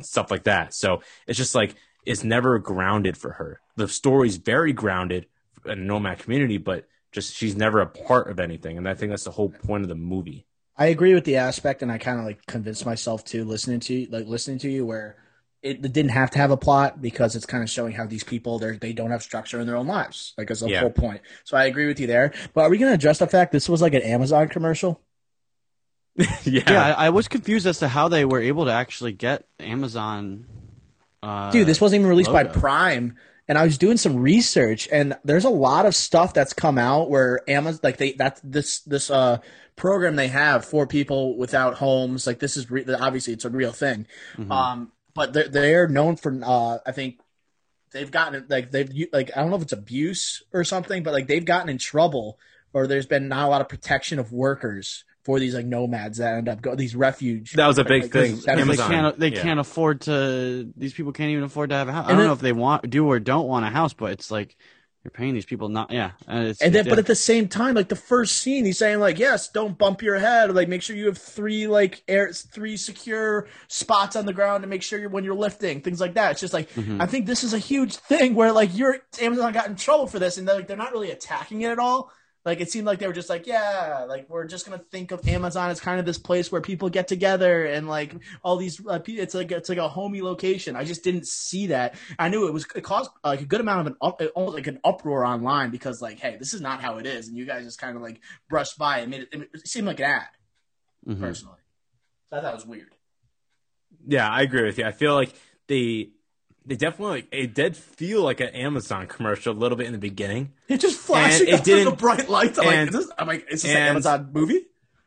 Speaker 3: stuff like that. So it's just like it's never grounded for her. The story's very grounded in nomad community, but just she's never a part of anything, and I think that's the whole point of the movie.
Speaker 1: I agree with the aspect, and I kind of like convinced myself too, listening to you, like listening to you, where it, it didn't have to have a plot because it's kind of showing how these people they they don't have structure in their own lives, like as a
Speaker 3: Yeah.
Speaker 1: whole point. So I agree with you there. But are we going to address the fact this was like an Amazon commercial?
Speaker 3: yeah,
Speaker 2: Yeah, I, I was confused as to how they were able to actually get Amazon. Uh,
Speaker 1: Dude, this wasn't even released by. Prime. And I was doing some research, and there's a lot of stuff that's come out where Amazon, like they, that's this this uh program they have for people without homes. Like this is re- obviously it's a real thing.
Speaker 2: Mhm.
Speaker 1: Um, but they're they're known for uh, I think they've gotten like they've like I don't know if it's abuse or something, but like they've gotten in trouble or there's been not a lot of protection of workers for these like nomads that end up go these refuge.
Speaker 3: That was a big
Speaker 1: like,
Speaker 3: thing.
Speaker 1: that is,
Speaker 2: they can't. They
Speaker 3: yeah.
Speaker 2: can't afford to. These people can't even afford to have a house. I don't
Speaker 1: then-
Speaker 2: know if they want, do or don't want a house, but it's like you're paying these people not. Yeah, and it's.
Speaker 1: And then,
Speaker 2: yeah.
Speaker 1: but at the same time, like the first scene, he's saying like, "Yes, don't bump your head. Like, make sure you have three like air, three secure spots on the ground to make sure you're when you're lifting, things like that." It's just like
Speaker 2: Mhm.
Speaker 1: I think this is a huge thing where like you're Amazon got in trouble for this, and they're, like they're not really attacking it at all. Like it seemed like they were just like, yeah, like we're just gonna think of Amazon as kind of this place where people get together and like all these. Uh, it's like it's like a homey location. I just didn't see that. I knew it was it caused like a good amount of an up, almost like an uproar online because like, hey, this is not how it is, and you guys just kind of like brushed by and made it. It seemed like an ad
Speaker 2: Mhm.
Speaker 1: personally. So I thought it was weird.
Speaker 3: Yeah, I agree with you. I feel like they they definitely like, it did feel like an Amazon commercial a little bit in the beginning.
Speaker 1: It just flashing
Speaker 3: it
Speaker 1: with the bright lights. I'm
Speaker 3: and-
Speaker 1: like, is this, I'm like, is this an Amazon movie?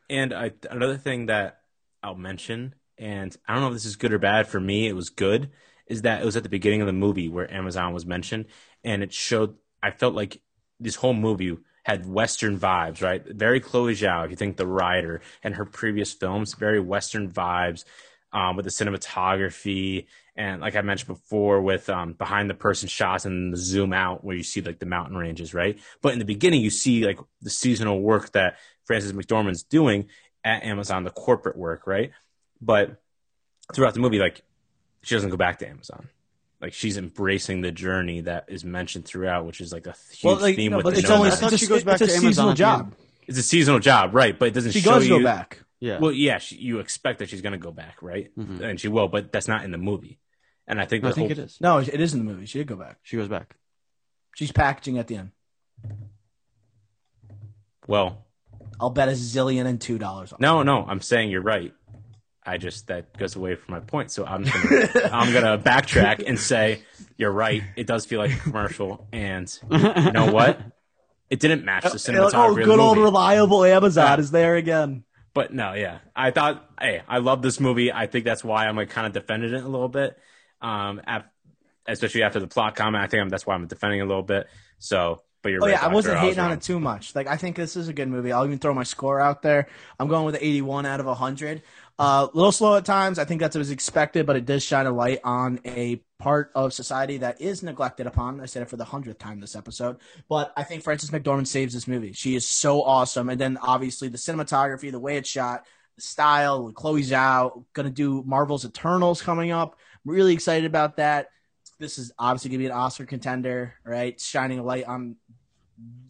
Speaker 3: And I, another thing that I'll mention, and I don't know if this is good or bad for me, it was good, is that it was at the beginning of the movie where Amazon was mentioned, and it showed. I felt like this whole movie had Western vibes, right? Very Chloe Zhao, if you think The Rider and her previous films, very Western vibes um, with the cinematography. And like I mentioned before, with um, behind the person shots and the zoom out where you see like the mountain ranges, right? But in the beginning, you see like the seasonal work that Frances McDormand's doing at Amazon, the corporate work, right? But throughout the movie, like she doesn't go back to Amazon. Like she's embracing the journey that is mentioned throughout, which is like a huge theme
Speaker 1: no,
Speaker 3: with
Speaker 1: but
Speaker 3: the
Speaker 1: it's only
Speaker 2: I
Speaker 3: nomads.
Speaker 2: thought
Speaker 1: it's
Speaker 2: she goes back
Speaker 1: it's a
Speaker 2: to Amazon
Speaker 1: seasonal
Speaker 2: at
Speaker 1: job.
Speaker 3: It's a seasonal job, right? But it doesn't
Speaker 1: She
Speaker 3: show
Speaker 1: does
Speaker 3: you.
Speaker 1: go back.
Speaker 2: Yeah.
Speaker 3: Well, yeah, she, you expect that she's going to go back, right?
Speaker 2: Mhm.
Speaker 3: And she will, but that's not in the movie. And I think
Speaker 2: I
Speaker 3: the
Speaker 2: think
Speaker 3: whole,
Speaker 2: it is.
Speaker 1: No, it is in the movie. She did go back.
Speaker 2: She goes back.
Speaker 1: She's packaging at the end.
Speaker 3: Well,
Speaker 1: I'll bet a zillion and two dollars. on it.
Speaker 3: no, no, I'm saying you're right. I just that goes away from my point, so I'm gonna, I'm gonna backtrack and say you're right. It does feel like a commercial, and you know what? It didn't match the
Speaker 1: it.
Speaker 3: cinematography
Speaker 1: Oh,
Speaker 3: of the
Speaker 1: good old reliable Amazon
Speaker 3: Yeah.
Speaker 1: is there again.
Speaker 3: But no, yeah, I thought, hey, I love this movie. I think that's why I'm like kind of defending it a little bit. Um, af- especially after the plot comment, I think I'm, that's why I'm defending it a little bit. So, but you're
Speaker 1: Oh
Speaker 3: right.
Speaker 1: yeah, I wasn't
Speaker 3: was
Speaker 1: hating on it too much. Like I think this is a good movie. I'll even throw my score out there. I'm going with an 81 out of 100. A little slow at times. I think that's was expected, but it does shine a light on a part of society that is neglected upon. I said it for the hundredth time this episode, but I think Frances McDormand saves this movie. She is so awesome, and then obviously the cinematography, the way it's shot, the style. Chloe Zhao gonna do Marvel's Eternals coming up. I'm really excited about that. This is obviously gonna be an Oscar contender, right? Shining a light on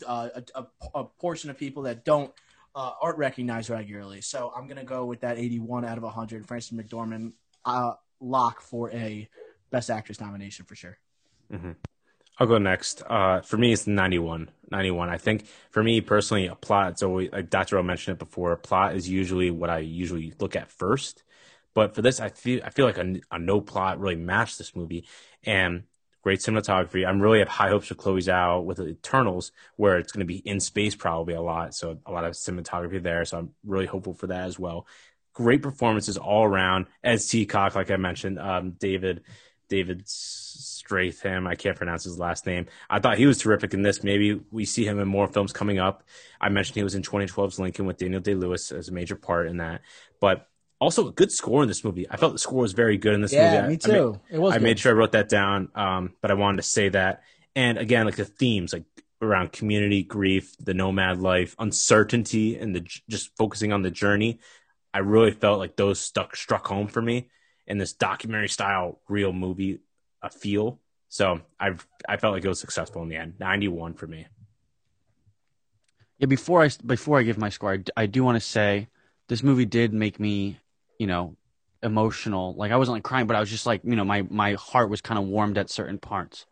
Speaker 1: uh, a, a, a portion of people that don't uh, aren't recognized regularly. So I'm gonna go with that 81 out of 100. Frances McDormand uh, lock for a Best Actress nomination for sure.
Speaker 3: I'll go next. Uh, for me, it's 91. 91. I think for me personally, a plot, it's always, like Dr. O mentioned it before, a plot is usually what I usually look at first. But for this, I feel, I feel like a, a no plot really matched this movie and great cinematography. I'm really have high hopes for Chloe Zhao with Eternals, where it's going to be in space probably a lot. So a lot of cinematography there. So I'm really hopeful for that as well. Great performances all around. Ed Cicotte, like I mentioned, um, David, David Stratham. I can't pronounce his last name. I thought he was terrific in this. Maybe we see him in more films coming up. I mentioned he was in 2012's Lincoln with Daniel Day Lewis as a major part in that. But also a good score in this movie. I felt the score was very good in this movie. I- I made-
Speaker 1: it was.
Speaker 3: I made sure I wrote that down, um, but I wanted to say that. And again, like the themes, like around community, grief, the nomad life, uncertainty, and the just focusing on the journey. I really felt like those stuck struck home for me in this documentary style, real movie a feel. So I I felt like it was successful in the end. Ninety one for me.
Speaker 2: Yeah, before I before I give my score, I do want to say this movie did make me, you know, emotional. Like I wasn't like crying, but I was just like, you know, my my heart was kind of warmed at certain parts.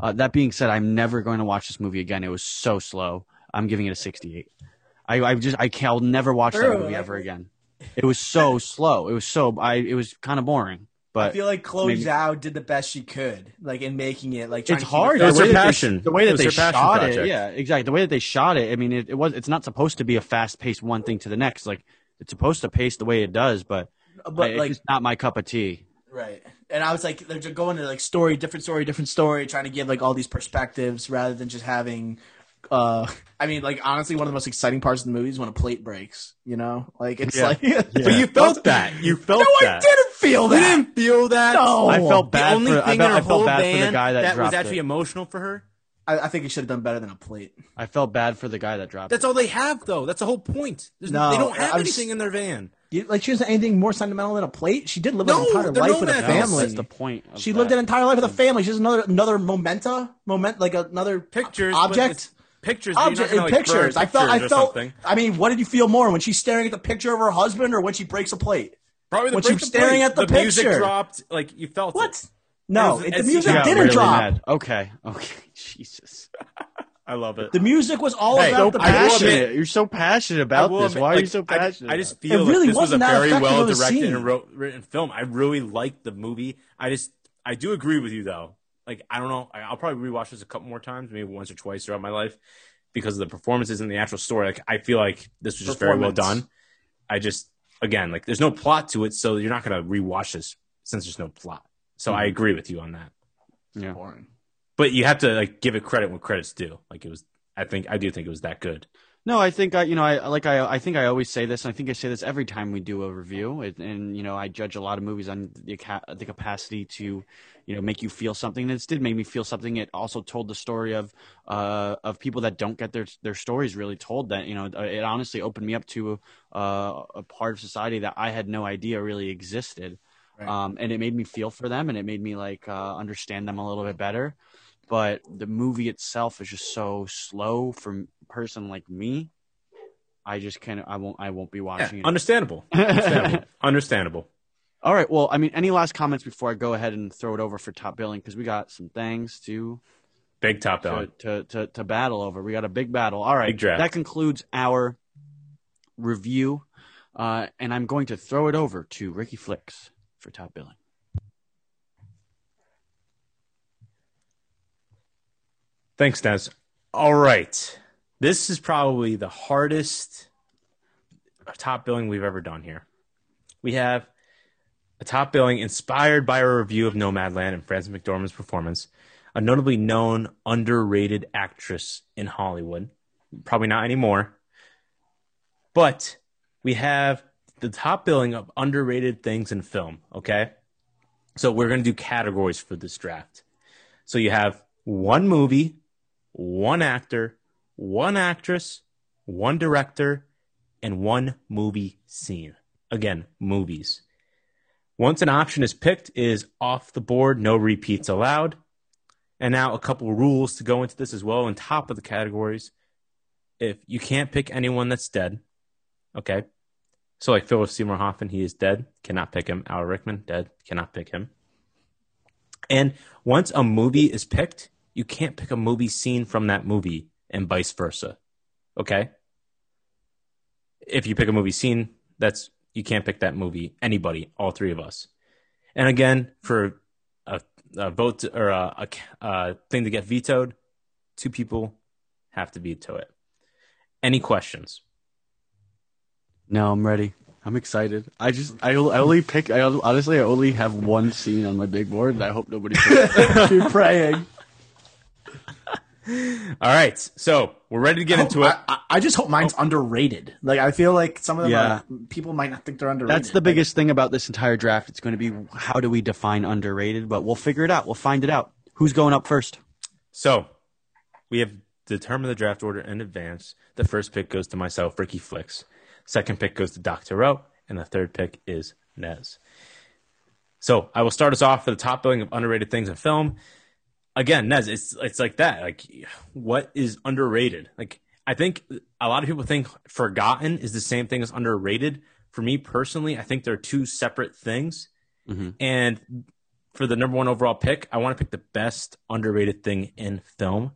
Speaker 2: Uh, that being said, I'm never going to watch this movie again. It was so slow. I'm giving it a 68. I, I just I can't. I'll never watch that movie ever again. It was so slow. It was so I. It was kind of boring. But I
Speaker 1: feel like Chloe
Speaker 2: maybe-
Speaker 1: Zhao did the best she could, like in making it. Like
Speaker 2: it's hard.
Speaker 3: It was her
Speaker 2: way they-
Speaker 3: passion.
Speaker 2: the way that they shot
Speaker 3: project.
Speaker 2: it, yeah, exactly. The way that they shot it. I mean, it, it was. It's not supposed to be a fast paced one thing to the next. Like it's supposed to pace the way it does, but,
Speaker 1: but
Speaker 2: it's
Speaker 1: like
Speaker 2: just not my cup of tea.
Speaker 1: Right. And I was like, they're just going to like story, different story, different story, trying to give like all these perspectives rather than just having. Uh, I mean, like honestly, one of the most exciting parts of the movie is when a plate breaks. You know, like it's
Speaker 2: Yeah.
Speaker 1: like.
Speaker 3: But you felt that. You felt
Speaker 1: no, I didn't feel
Speaker 3: You
Speaker 1: that.
Speaker 3: didn't feel that.
Speaker 1: No.
Speaker 2: I felt bad.
Speaker 3: The
Speaker 2: bad
Speaker 3: only
Speaker 2: for. I
Speaker 3: thing
Speaker 2: felt,
Speaker 3: in
Speaker 2: I
Speaker 3: her
Speaker 2: felt
Speaker 3: whole
Speaker 2: bad for the
Speaker 3: band
Speaker 2: guy that,
Speaker 3: was actually
Speaker 2: it.
Speaker 3: emotional for her.
Speaker 1: I, I think he should have done better than a plate.
Speaker 2: I felt bad for the guy that dropped.
Speaker 3: That's all they have, though. That's the whole point. There's,
Speaker 1: No,
Speaker 3: they don't have
Speaker 1: I'm
Speaker 3: anything
Speaker 1: s-
Speaker 3: in their van.
Speaker 1: You, like she wasn't anything more sentimental than a plate. She did live
Speaker 3: No,
Speaker 1: an entire life with a family.
Speaker 2: That's the point. of
Speaker 1: she
Speaker 2: that.
Speaker 1: lived an entire life with a family. She's another another momenta, moment like another
Speaker 3: Pictures, but
Speaker 1: object.
Speaker 3: Pictures,
Speaker 1: object
Speaker 3: gonna, like,
Speaker 1: pictures. I felt. I felt.
Speaker 3: something.
Speaker 1: I mean, what did you feel more when she's staring at the picture of her husband, or when she breaks a plate?
Speaker 3: Probably the
Speaker 1: when she's
Speaker 3: break
Speaker 1: was
Speaker 3: the
Speaker 1: staring
Speaker 3: plate.
Speaker 1: at the
Speaker 3: music
Speaker 1: picture.
Speaker 3: dropped. Like you felt
Speaker 1: What?
Speaker 3: it.
Speaker 1: No,
Speaker 3: It was-
Speaker 1: it, the music
Speaker 3: you
Speaker 1: didn't
Speaker 2: really
Speaker 1: drop.
Speaker 2: mad. Okay. Okay. Jesus.
Speaker 3: I love it.
Speaker 1: The music was all
Speaker 3: Hey,
Speaker 1: about
Speaker 2: so
Speaker 1: the passion.
Speaker 2: You're so passionate about this.
Speaker 3: admit,
Speaker 2: Why are
Speaker 3: like,
Speaker 2: you so passionate?
Speaker 3: I, just feel
Speaker 1: It really
Speaker 3: like this was a
Speaker 1: wasn't
Speaker 3: very well directed and wrote, written film. I really liked the movie. I just, I do agree with you though. Like, I don't know. I- I'll probably rewatch this a couple more times, maybe once or twice throughout my life, because of the performances and the actual story. Like, I feel like this was just very well done. I just, again, like, there's no plot to it, so you're not gonna rewatch this since there's no plot. So
Speaker 1: Mm-hmm.
Speaker 3: I agree with you on that.
Speaker 2: it. Yeah.
Speaker 1: Boring.
Speaker 3: But you have to like give it credit when credit's due. Like it was, I think, I do think it was that good.
Speaker 2: No, I think I, you know, I like I, I think I always say this, and I think I say this every time we do a review, and, and you know, I judge a lot of movies on the the capacity to, you know, make you feel something. And this did make me feel something. It also told the story of, uh, of people that don't get their their stories really told. That you know, it honestly opened me up to uh, a part of society that I had no idea really existed,
Speaker 1: Right.
Speaker 2: um, and it made me feel for them, and it made me like uh, understand them a little bit better. But the movie itself is just so slow for a person like me. I just kind of I won't I won't be
Speaker 3: Yeah,
Speaker 2: watching it.
Speaker 3: understandable. Understandable. understandable.
Speaker 2: All right. Well, I mean, any last comments before I go ahead and throw it over for top billing because we got some things to
Speaker 3: Big top
Speaker 2: to,
Speaker 3: down.
Speaker 2: to, to, to battle over. We got a big battle. All right.
Speaker 3: Big draft.
Speaker 2: That concludes our review, uh, and I'm going to throw it over to Ricky Flex for top billing.
Speaker 3: Thanks, Des. All right. This is probably the hardest top billing we've ever done here. We have a top billing inspired by a review of Nomadland and Frances McDormand's performance, a notably known underrated actress in Hollywood. Probably not anymore. But we have the top billing of underrated things in film, okay? So we're going to do categories for this draft. So you have one movie, one actor, one actress, one director, and one movie scene. Again, movies. Once an option is picked, is off the board, no repeats allowed. And now a couple rules to go into this as well on top of the categories. If you can't pick anyone that's dead, okay. So like Philip Seymour Hoffman, he is dead. Cannot pick him. Al Rickman, dead. Cannot pick him. And once a movie is picked, you can't pick a movie scene from that movie and vice versa. Okay? If you pick a movie scene, that's you can't pick that movie. Anybody, all three of us. And again, for a, a vote or a, a, a thing to get vetoed, two people have to veto it. Any questions?
Speaker 2: No, I'm ready. I'm excited. I just I, I only pick. I honestly I only have one scene on my big board. And I hope nobody. picks-
Speaker 1: Keep praying.
Speaker 3: All right, so we're ready to get into it.
Speaker 1: I, I- I just hope mine's underrated. Like I feel like some of them
Speaker 2: Yeah.
Speaker 1: are, people might not think they're underrated.
Speaker 2: That's the biggest thing about this entire draft. It's going to be how do we define underrated? But we'll figure it out. We'll find it out. Who's going up first?
Speaker 3: So we have determined the draft order in advance. The first pick goes to myself, Ricky Flex. Second pick goes to Dr. O, and the third pick is Nez. So I will start us off for the top billing of underrated things in film. Again, Nez, it's it's like that. Like, what is underrated? Like, I think a lot of people think forgotten is the same thing as underrated. For me personally, I think they're two separate things.
Speaker 2: Mhm.
Speaker 3: And for the number one overall pick, I want to pick the best underrated thing in film.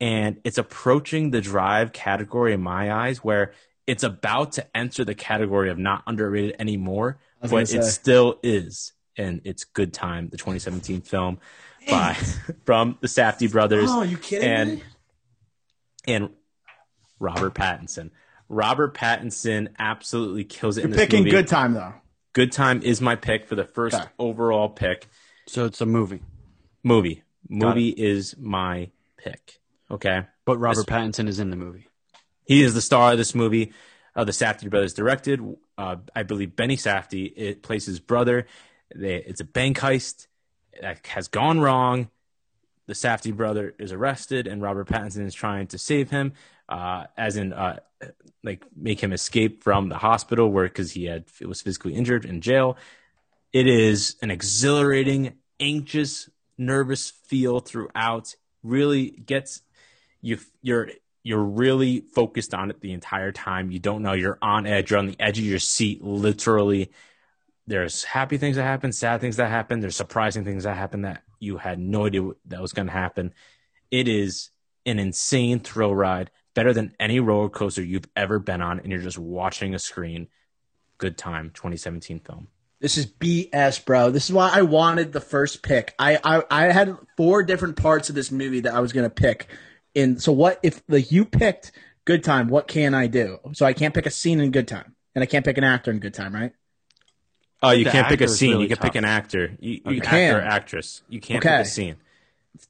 Speaker 3: And it's approaching the drive category in my eyes, where it's about to enter the category of not underrated anymore, but
Speaker 1: gonna
Speaker 3: it still is. And it's Good Time, the 2017 film by from the Safdie brothers
Speaker 5: Oh, you kidding
Speaker 3: and
Speaker 5: me?
Speaker 3: and Robert Pattinson. Robert Pattinson absolutely kills it
Speaker 1: You're
Speaker 3: in this
Speaker 1: picking
Speaker 3: movie.
Speaker 1: good time though.
Speaker 3: Good Time is my pick for the first
Speaker 1: Okay.
Speaker 3: overall pick.
Speaker 2: So it's a movie,
Speaker 3: Movie. Movie is my pick. Okay.
Speaker 2: but Robert Pattinson is in the movie.
Speaker 3: He is the star of this movie. Uh, the Safdie brothers directed. Uh, I believe Benny Safdie it plays his brother. They, it's a bank heist that has gone wrong. The Safdie brother is arrested, and Robert Pattinson is trying to save him, uh, as in uh, like make him escape from the hospital where because he had it was physically injured in jail. It is an exhilarating, anxious, nervous feel throughout. Really gets you. You're you're really focused on it the entire time. You don't know you're on edge. You're on the edge of your seat, literally. There's happy things that happen, sad things that happen. There's surprising things that happen that you had no idea that was going to happen. It is an insane thrill ride, better than any roller coaster you've ever been on, and you're just watching a screen. Good time, 2017 film.
Speaker 1: This is BS, bro. This is why I wanted the first pick. I, I I had four different parts of this movie that I was gonna pick. And so what if like you picked Good Time? What can I do? So I can't pick a scene in Good Time, and I can't pick an actor in Good Time, right?
Speaker 3: Oh, you
Speaker 2: The
Speaker 3: can't pick a scene.
Speaker 2: really
Speaker 3: you can pick an actor. You, you
Speaker 1: Okay.
Speaker 3: actor or
Speaker 1: Can.
Speaker 3: actress. You can't
Speaker 1: Okay.
Speaker 3: pick a scene.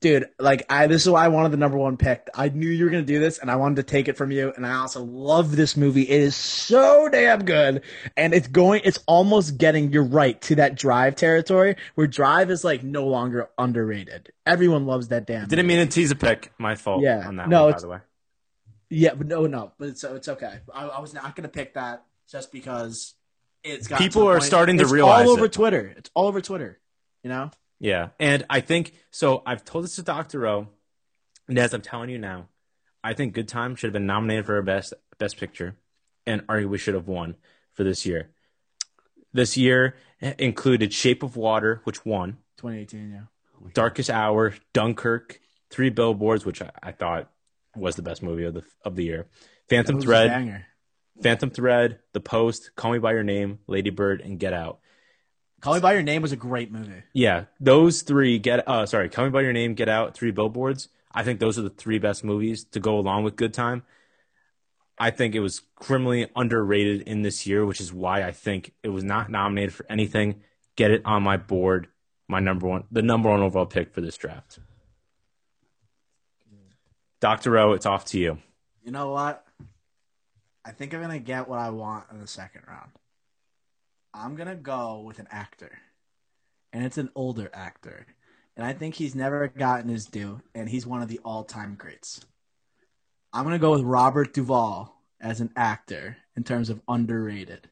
Speaker 1: Dude, like I this is why I wanted the number one pick. I knew you were gonna do this, and I wanted to take it from you. And I also love this movie. It is so damn good, and it's going. It's almost getting. You're right to that Drive territory where Drive is like no longer underrated. Everyone loves that damn.
Speaker 3: Didn't mean to tease a pick. My fault.
Speaker 1: Yeah.
Speaker 3: on that
Speaker 1: No,
Speaker 3: one, by the way.
Speaker 1: Yeah, but no, no, but it's it's okay. I, I was not gonna pick that just because it's got
Speaker 3: People are starting to
Speaker 1: it's
Speaker 3: realize
Speaker 1: all over
Speaker 3: it.
Speaker 1: Twitter. It's all over Twitter. You know,
Speaker 3: Yeah, and I think so. I've told this to Doctor O, and as I'm telling you now, I think Good Time should have been nominated for a best best picture, and arguably should have won for this year. This year included Shape of Water, which won,
Speaker 1: 2018. Yeah,
Speaker 3: Darkest Hour, Dunkirk, Three Billboards, which I, I thought was the best movie of the of the year, Phantom
Speaker 1: That was a
Speaker 3: Thread. Phantom Thread, The Post, Call Me by Your Name, Lady Bird, and Get Out.
Speaker 1: Call Me by Your Name was a great movie.
Speaker 3: Yeah, those three get uh sorry, Call Me by Your Name, Get Out, Three Billboards. I think those are the three best movies to go along with Good Time. I think it was criminally underrated in this year, which is why I think it was not nominated for anything. Get it on my board, my number one, the number one overall pick for this draft. Doctor O, it's off to you.
Speaker 1: You know what? I think I'm gonna get what I want in the second round. I'm gonna go with an actor, and it's an older actor, and I think he's never gotten his due, and he's one of the all-time greats. I'm gonna go with Robert Duvall as an actor in terms of underrated.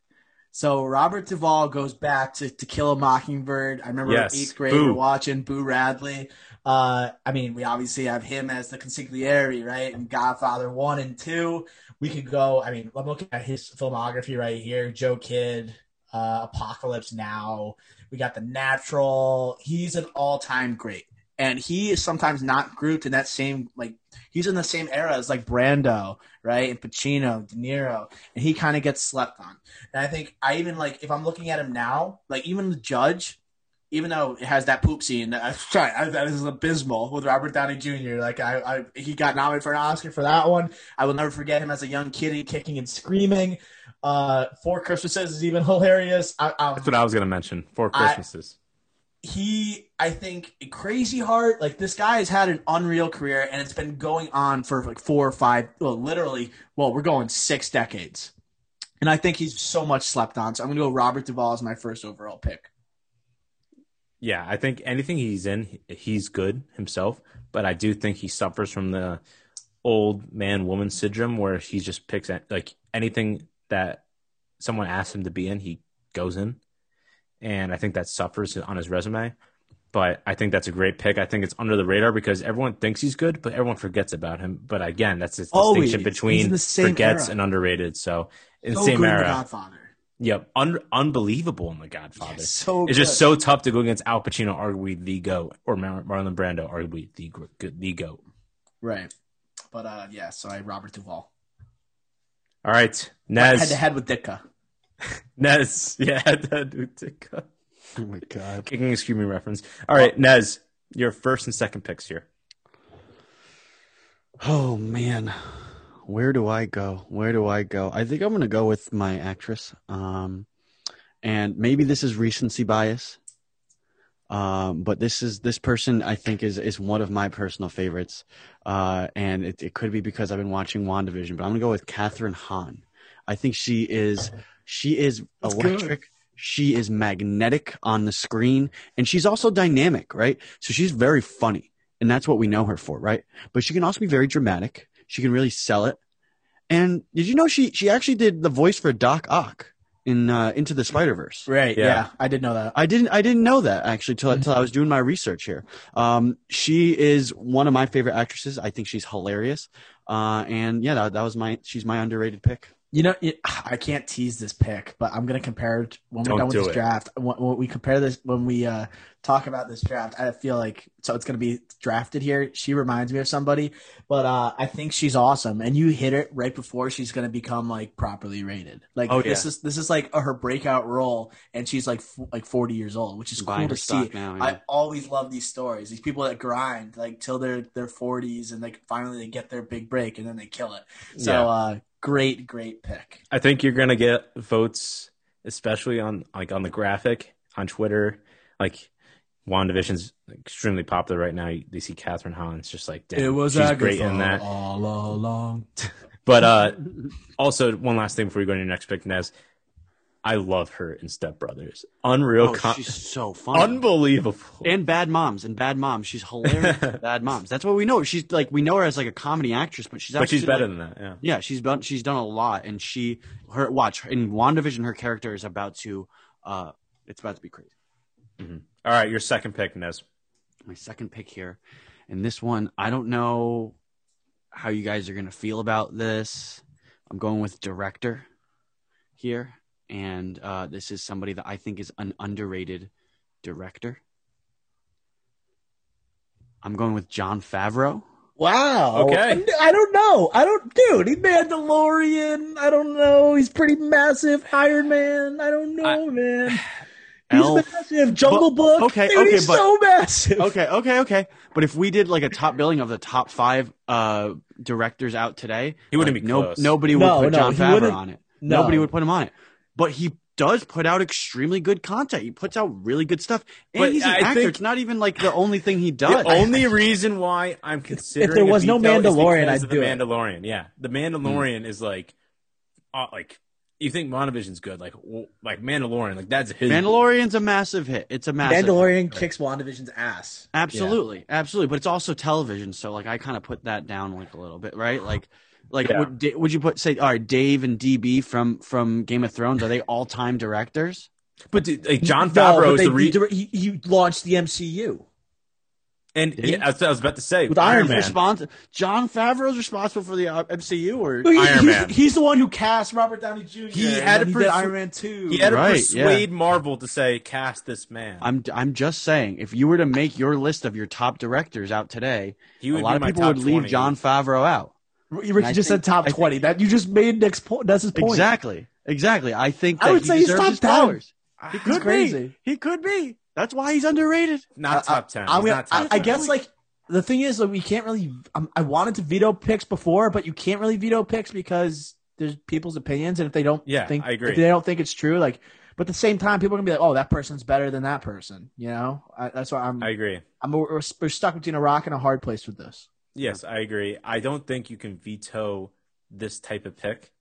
Speaker 1: So Robert Duvall goes back to To Kill a Mockingbird. I remember
Speaker 3: Yes.
Speaker 1: eighth grade
Speaker 3: Boo.
Speaker 1: watching Boo Radley. Uh, I mean, we obviously have him as the consigliere, right? And Godfather one and two. We could go. I mean, I'm looking at his filmography right here: Joe Kidd, uh, Apocalypse Now. We got The Natural. He's an all-time great, and he is sometimes not grouped in that same like. He's in the same era as like Brando, right? And Pacino, De Niro, and he kind of gets slept on. And I think I even like if I'm looking at him now, like even the Judge, even though it has that poop scene, that, sorry, I- that is abysmal with Robert Downey Jr. Like I, I, he got nominated for an Oscar for that one. I will never forget him as a young kid kicking and screaming. Uh, Four Christmases is even hilarious. I, I,
Speaker 3: That's what I was going to mention. Four Christmases.
Speaker 1: he I think Crazy Heart like this guy has had an unreal career and it's been going on for like four or five well literally well we're going six decades and I think he's so much slept on so I'm gonna go Robert Duvall as my first overall pick
Speaker 3: Yeah, I think anything he's in, he's good himself. But I do think he suffers from the old man woman syndrome where he just picks at, like anything that someone asks him to be in, he goes in. And I think that suffers on his resume. But I think that's a great pick. I think it's under the radar because everyone thinks he's good, but everyone forgets about him. But again, that's the distinction between
Speaker 1: the
Speaker 3: forgets
Speaker 1: era.
Speaker 3: and underrated. So in the same era,
Speaker 1: The Godfather
Speaker 3: yep, un- unbelievable in The Godfather.
Speaker 1: so
Speaker 3: It's just so tough to go against Al Pacino, arguably the goat, or Mar- Marlon Brando, arguably the the goat.
Speaker 1: right but uh yeah so I Robert Duvall
Speaker 3: All right, Nez head
Speaker 1: to head with Ditka
Speaker 3: Nez, yeah, that dude, tick-
Speaker 2: Oh my god.
Speaker 3: kicking and screaming reference. All right, Nez, your first and second picks here.
Speaker 2: Oh man, where do I go? Where do I go? I think I'm gonna go with my actress. Um, and maybe this is recency bias. Um, but this is this person I think is is one of my personal favorites. Uh, and it, it could be because I've been watching WandaVision, but I'm gonna go with Kathryn Hahn. I think she is she is
Speaker 1: That's good.
Speaker 2: electric. She is magnetic on the screen, and she's also dynamic, right? So she's very funny, and that's what we know her for, right? But she can also be very dramatic. She can really sell it. And did you know she she actually did the voice for Doc Ock in uh, Into the Spider Verse?
Speaker 1: right
Speaker 3: Yeah.
Speaker 1: yeah. I did know that
Speaker 2: I didn't I didn't know that actually till till I was doing my research here. Um, she is one of my favorite actresses. I think she's hilarious. Uh, and yeah, that, that was my she's my underrated pick.
Speaker 1: You know, it, I can't tease this pick, but I'm gonna compare it when we're
Speaker 3: Don't
Speaker 1: done with
Speaker 3: do
Speaker 1: this
Speaker 3: it.
Speaker 1: draft. When, when we compare this, when we uh, talk about this draft, I feel like so it's gonna be drafted here. She reminds me of somebody, but uh, I think she's awesome. And you hit it right before she's gonna become like properly rated. Like
Speaker 3: Oh,
Speaker 1: this
Speaker 3: yeah.
Speaker 1: is this is like her breakout role, and she's like f- like 40 years old, which is
Speaker 2: Buying
Speaker 1: cool to see.
Speaker 2: now, yeah.
Speaker 1: I always love these stories. These people that grind like till their their 40s, and like finally they get their big break, and then they kill it. So
Speaker 3: Yeah.
Speaker 1: uh, great, great pick.
Speaker 3: I think you're gonna get votes, especially on like on the graphic on Twitter. Like WandaVision's extremely popular right now. They see Kathryn. It's just like damn, she's great in that.
Speaker 1: all along.
Speaker 3: But uh, also one last thing before we go to your next pick, Nez. I love her in Step Brothers. Unreal,
Speaker 2: Oh,
Speaker 3: con-
Speaker 2: she's so funny.
Speaker 3: unbelievable.
Speaker 2: and Bad Moms and Bad Moms. She's hilarious. bad Moms. That's what we know. She's like we know her as like a comedy actress, but she's
Speaker 3: but she's better
Speaker 2: like-
Speaker 3: than that. Yeah.
Speaker 2: Yeah, she's done she's done a lot, and she her watch in WandaVision, her character is about to uh, it's about to be crazy.
Speaker 3: All right, your second pick, Nez.
Speaker 2: My second pick here, and this one I don't know how you guys are gonna feel about this. I'm going with director here, and uh, this is somebody that I think is an underrated director. I'm going with Jon Favreau.
Speaker 1: Wow.
Speaker 3: Okay.
Speaker 1: I don't know. I don't, dude. He Mandalorian. I don't know. He's pretty massive. Iron Man. I don't know, man. He's
Speaker 2: Elf.
Speaker 1: massive. Jungle
Speaker 2: But-
Speaker 1: Book.
Speaker 2: okay,
Speaker 1: Dude,
Speaker 2: okay,
Speaker 1: he's
Speaker 2: but-
Speaker 1: so massive.
Speaker 2: Okay, okay, okay. But if we did like a top billing of the top five uh, directors out today,
Speaker 3: He wouldn't
Speaker 2: like,
Speaker 3: be
Speaker 2: no, nobody would
Speaker 1: No,
Speaker 2: put
Speaker 1: no, Jon
Speaker 2: Favreau on it.
Speaker 1: No.
Speaker 2: Nobody would put him on it. But he does put out extremely good content. He puts out really good stuff. And
Speaker 3: But
Speaker 2: he's an
Speaker 3: I
Speaker 2: actor.
Speaker 3: think-
Speaker 2: it's not even like the only thing he does.
Speaker 3: The only reason why I'm considering
Speaker 1: if
Speaker 3: there
Speaker 1: was no Mandalorian, I'd
Speaker 3: of the
Speaker 1: do it.
Speaker 3: Mandalorian. Yeah, the Mandalorian is like, uh, like you think WandaVision's good, like w- like Mandalorian, like that's his.
Speaker 2: Mandalorian's a massive hit. It's a massive hit.
Speaker 1: Mandalorian kicks WandaVision's ass.
Speaker 2: Absolutely, absolutely. But it's also television, so like I kind of put that down like a little bit, right? Like, like
Speaker 3: Yeah.
Speaker 2: would, would you put say, all right, Dave and DB from from Game of Thrones are they all time directors?
Speaker 3: But dude, like
Speaker 1: Jon
Speaker 3: Favreau
Speaker 1: but
Speaker 3: is
Speaker 1: they-
Speaker 3: the re-
Speaker 1: he, he launched the MCU.
Speaker 3: and yeah, I was about to say
Speaker 1: With Iron
Speaker 3: Man.
Speaker 2: Respons- Jon Favreau's responsible for the uh, MCU, or
Speaker 1: He-
Speaker 3: Iron
Speaker 1: he-
Speaker 3: Man.
Speaker 1: He's the one who cast Robert Downey Jr.
Speaker 3: He
Speaker 1: and
Speaker 3: had
Speaker 1: then
Speaker 3: to
Speaker 1: he did
Speaker 3: persu-
Speaker 1: Iron Man 2.
Speaker 3: He had to
Speaker 2: Right,
Speaker 3: persuade Marvel to say cast this man.
Speaker 2: I'm I'm just saying, if you were to make your list of your top directors out today,
Speaker 3: he
Speaker 2: a lot of people
Speaker 3: top
Speaker 2: would leave Jon Favreau out.
Speaker 1: Ricky just
Speaker 2: think-
Speaker 1: said top
Speaker 2: I
Speaker 1: 20. That You just made Nick's point. That's his point.
Speaker 2: Exactly, exactly. I think
Speaker 1: I would
Speaker 2: he
Speaker 1: say he's top
Speaker 2: his
Speaker 1: 10.
Speaker 2: flowers. He
Speaker 1: He's
Speaker 2: could
Speaker 1: crazy.
Speaker 2: be. He could be. That's why he's underrated.
Speaker 3: Not
Speaker 1: I-
Speaker 3: top ten.
Speaker 1: I'm
Speaker 3: He's
Speaker 1: gonna,
Speaker 3: not top
Speaker 1: I, I guess like the thing is like we can't really. Um, I wanted to veto picks before, but you can't really veto picks because there's people's opinions, and if they don't
Speaker 3: Yeah,
Speaker 1: think,
Speaker 3: I agree.
Speaker 1: if they don't think it's true, like. But at the same time, people are gonna be like, "Oh, that person's better than that person." You know, I, that's why I'm.
Speaker 3: I agree.
Speaker 1: I'm we're, we're stuck between a rock and a hard place with this.
Speaker 3: Yes, I agree. I don't think you can veto this type of pick,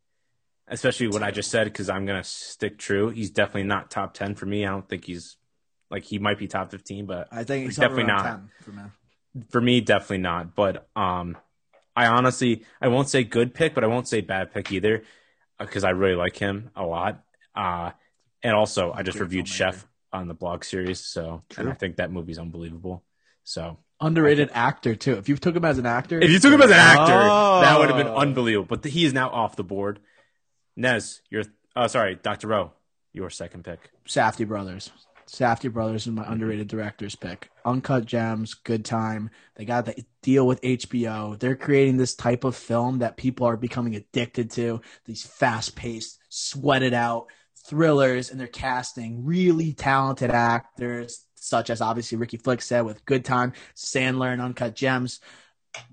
Speaker 3: especially what I just said, because I'm gonna stick true. He's definitely not top ten for me. I don't think he's like he might be top fifteen, but
Speaker 1: I think
Speaker 3: He's definitely not.
Speaker 1: 10 for me.
Speaker 3: for me, definitely not. But um, I honestly, I won't say good pick, but I won't say bad pick either, because I really like him a lot. Uh, and also, I just reviewed
Speaker 1: filmmaker.
Speaker 3: Chef on the blog series, so. I think that movie's unbelievable. So
Speaker 1: Underrated actor too. If you took him as an actor,
Speaker 3: if you took him as an actor,
Speaker 2: Oh.
Speaker 3: that would have been unbelievable. But he is now off the board. Nez, you're uh, sorry, Doctor O, your second pick.
Speaker 1: Safdie Brothers. Safdie Brothers is my
Speaker 3: Mm-hmm.
Speaker 1: underrated director's pick. Uncut Gems, good time. They got the deal with HBO. They're creating this type of film that people are becoming addicted to. These fast paced, sweated out thrillers, and they're casting really talented actors, such as obviously Ricky Flick said with Good Time, Sandler, and Uncut Gems.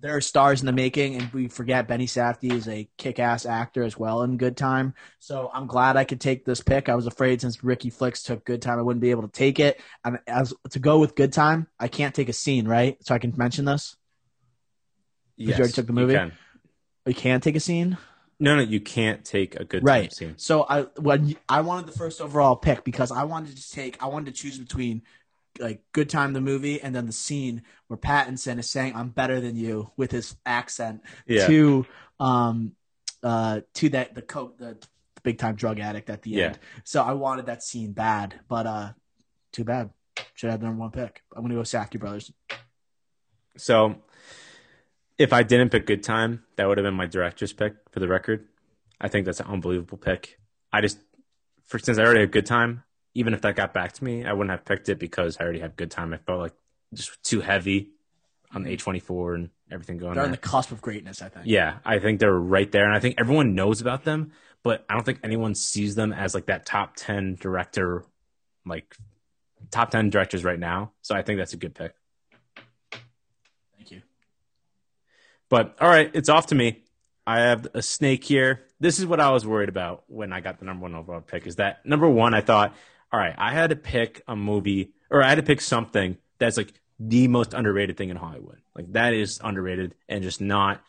Speaker 1: There are stars in the making, and we forget Benny Safdie is a kick-ass actor as well in Good Time. So I'm glad I could take this pick. I was afraid since Ricky Flicks took Good Time, I wouldn't be able to take it. And as to go with Good Time, I can't take a scene, right? So I can mention this. Yes, you already took the movie?
Speaker 3: can.
Speaker 1: Oh, you can't take a scene,
Speaker 3: No, no, you can't take a good
Speaker 1: right?
Speaker 3: time scene.
Speaker 1: So I when you- I wanted the first overall pick because I wanted to take I wanted to choose between like Good Time the movie and then the scene where Pattinson is saying I'm better than you with his accent
Speaker 3: Yeah.
Speaker 1: to um uh to that the coke the, the big time drug addict at the
Speaker 3: Yeah.
Speaker 1: end. So I wanted that scene bad, but uh too bad. Should have the number one pick. I'm gonna go Safdie Brothers.
Speaker 3: So if I didn't pick Good Time, that would have been my director's pick for the record. I think that's an unbelievable pick. I just, for since I already had Good Time, even if that got back to me, I wouldn't have picked it because I already have Good Time. I felt like just too heavy on the A24 and everything going
Speaker 1: They're on
Speaker 3: there.
Speaker 1: the cusp of greatness, I think.
Speaker 3: Yeah, I think they're right there, and I think everyone knows about them, but I don't think anyone sees them as like that top ten director, like top ten directors right now. So I think that's a good pick.
Speaker 1: Thank you.
Speaker 3: But all right, it's off to me. I have a snake here. This is what I was worried about when I got the number one overall pick. Is that number one? I thought, all right, I had to pick a movie or I had to pick something that's like the most underrated thing in Hollywood. Like that is underrated and just not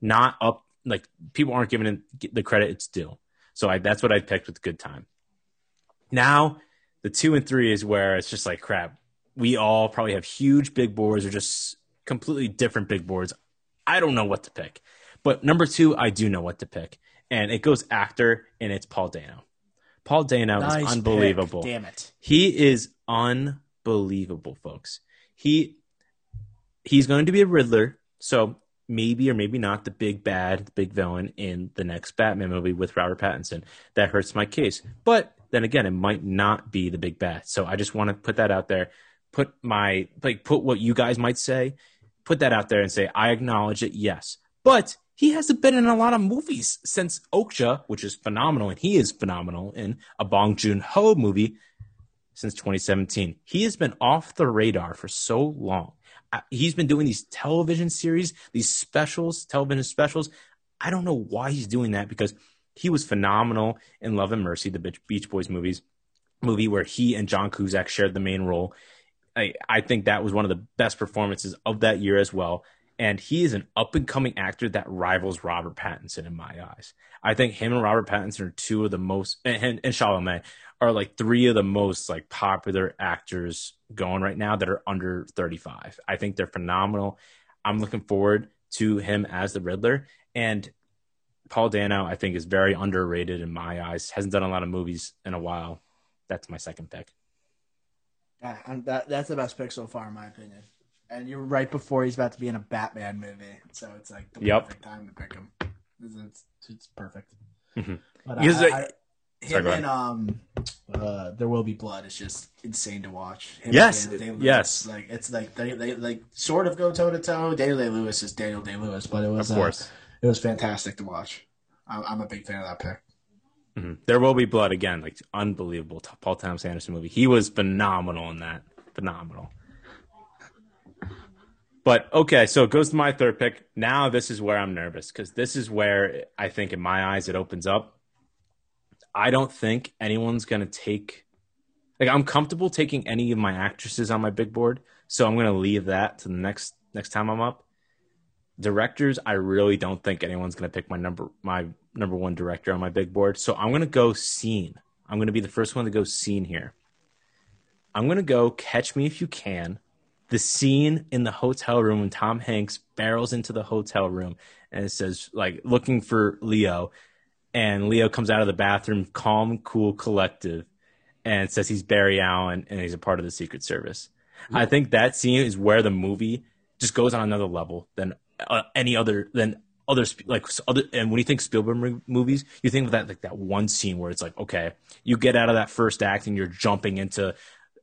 Speaker 3: not up. Like people aren't giving it the credit it's due. So I, that's what I picked with Good Time. Now the two and three is where it's just like crap. We all probably have huge big boards or just completely different big boards. I don't know what to pick. But number two, I do know what to pick. And it goes actor, and it's Paul Dano. Paul Dano
Speaker 1: Nice
Speaker 3: is unbelievable.
Speaker 1: pick. Damn it.
Speaker 3: He is unbelievable, folks. He he's going to be a Riddler, so maybe or maybe not the big bad, the big villain in the next Batman movie with Robert Pattinson. That hurts my case. But then again, it might not be the big bad. So I just want to put that out there. Put my like put what you guys might say, put that out there and say I acknowledge it, yes. But he hasn't been in a lot of movies since Okja, which is phenomenal, and he is phenomenal in a Bong Joon Ho movie. since 2017. He has been off the radar for so long. He's been doing these television series, these specials, television specials. I don't know why he's doing that because he was phenomenal in Love and Mercy, the Beach- Beach Boys movies, movie where he and John Cusack shared the main role. I, I think that was one of the best performances of that year as well. And he is an up and coming actor that rivals Robert Pattinson in my eyes. I think him and Robert Pattinson are two of the most, and, and Chalamet are like three of the most like popular actors going right now that are under 35. I think they're phenomenal. I'm looking forward to him as the Riddler. And Paul Dano, I think, is very underrated in my eyes. Hasn't done a lot of movies in a while. That's my second pick.
Speaker 1: Yeah, I'm- that, that's the best pick so far, in my opinion. And you're right before he's about to be in a Batman movie, so it's like the
Speaker 3: Yep.
Speaker 1: perfect time to pick him. It's, it's, it's perfect.
Speaker 3: Mhm.
Speaker 1: But
Speaker 3: Because,
Speaker 1: I,
Speaker 3: like-
Speaker 1: I,
Speaker 3: Sorry,
Speaker 1: him
Speaker 3: go
Speaker 1: and um, uh, there will be blood. It's just insane to watch. Him
Speaker 3: Yes,
Speaker 1: Day-Lewis,
Speaker 3: yes.
Speaker 1: Like it's like they, they like sort of go toe to toe. Daniel Day Lewis is Daniel Day Lewis, but it was
Speaker 3: Of course.
Speaker 1: uh, it was fantastic to watch. I'm, I'm a big fan of that pick.
Speaker 3: Mhm. There will be blood again, like unbelievable. Paul Thomas Anderson movie. He was phenomenal in that. Phenomenal. But okay, so it goes to my third pick. Now this is where I'm nervous because this is where I think, in my eyes, it opens up. I don't think anyone's gonna take. Like I'm comfortable taking any of my actresses on my big board, so I'm gonna leave that to the next next time I'm up. Directors, I really don't think anyone's gonna pick my number my number one director on my big board. So I'm gonna go scene. I'm gonna be the first one to go scene here. I'm gonna go Catch Me If You Can. The scene in the hotel room when Tom Hanks barrels into the hotel room and it says like looking for Leo, and Leo comes out of the bathroom, calm, cool, collective, and says he's Barry Allen and he's a part of the Secret Service. I think that scene is where the movie just goes on another level than uh, any other than other like other. And when you think Spielberg movies, you think of that like that one scene where it's like, okay, you get out of that first act and you're jumping into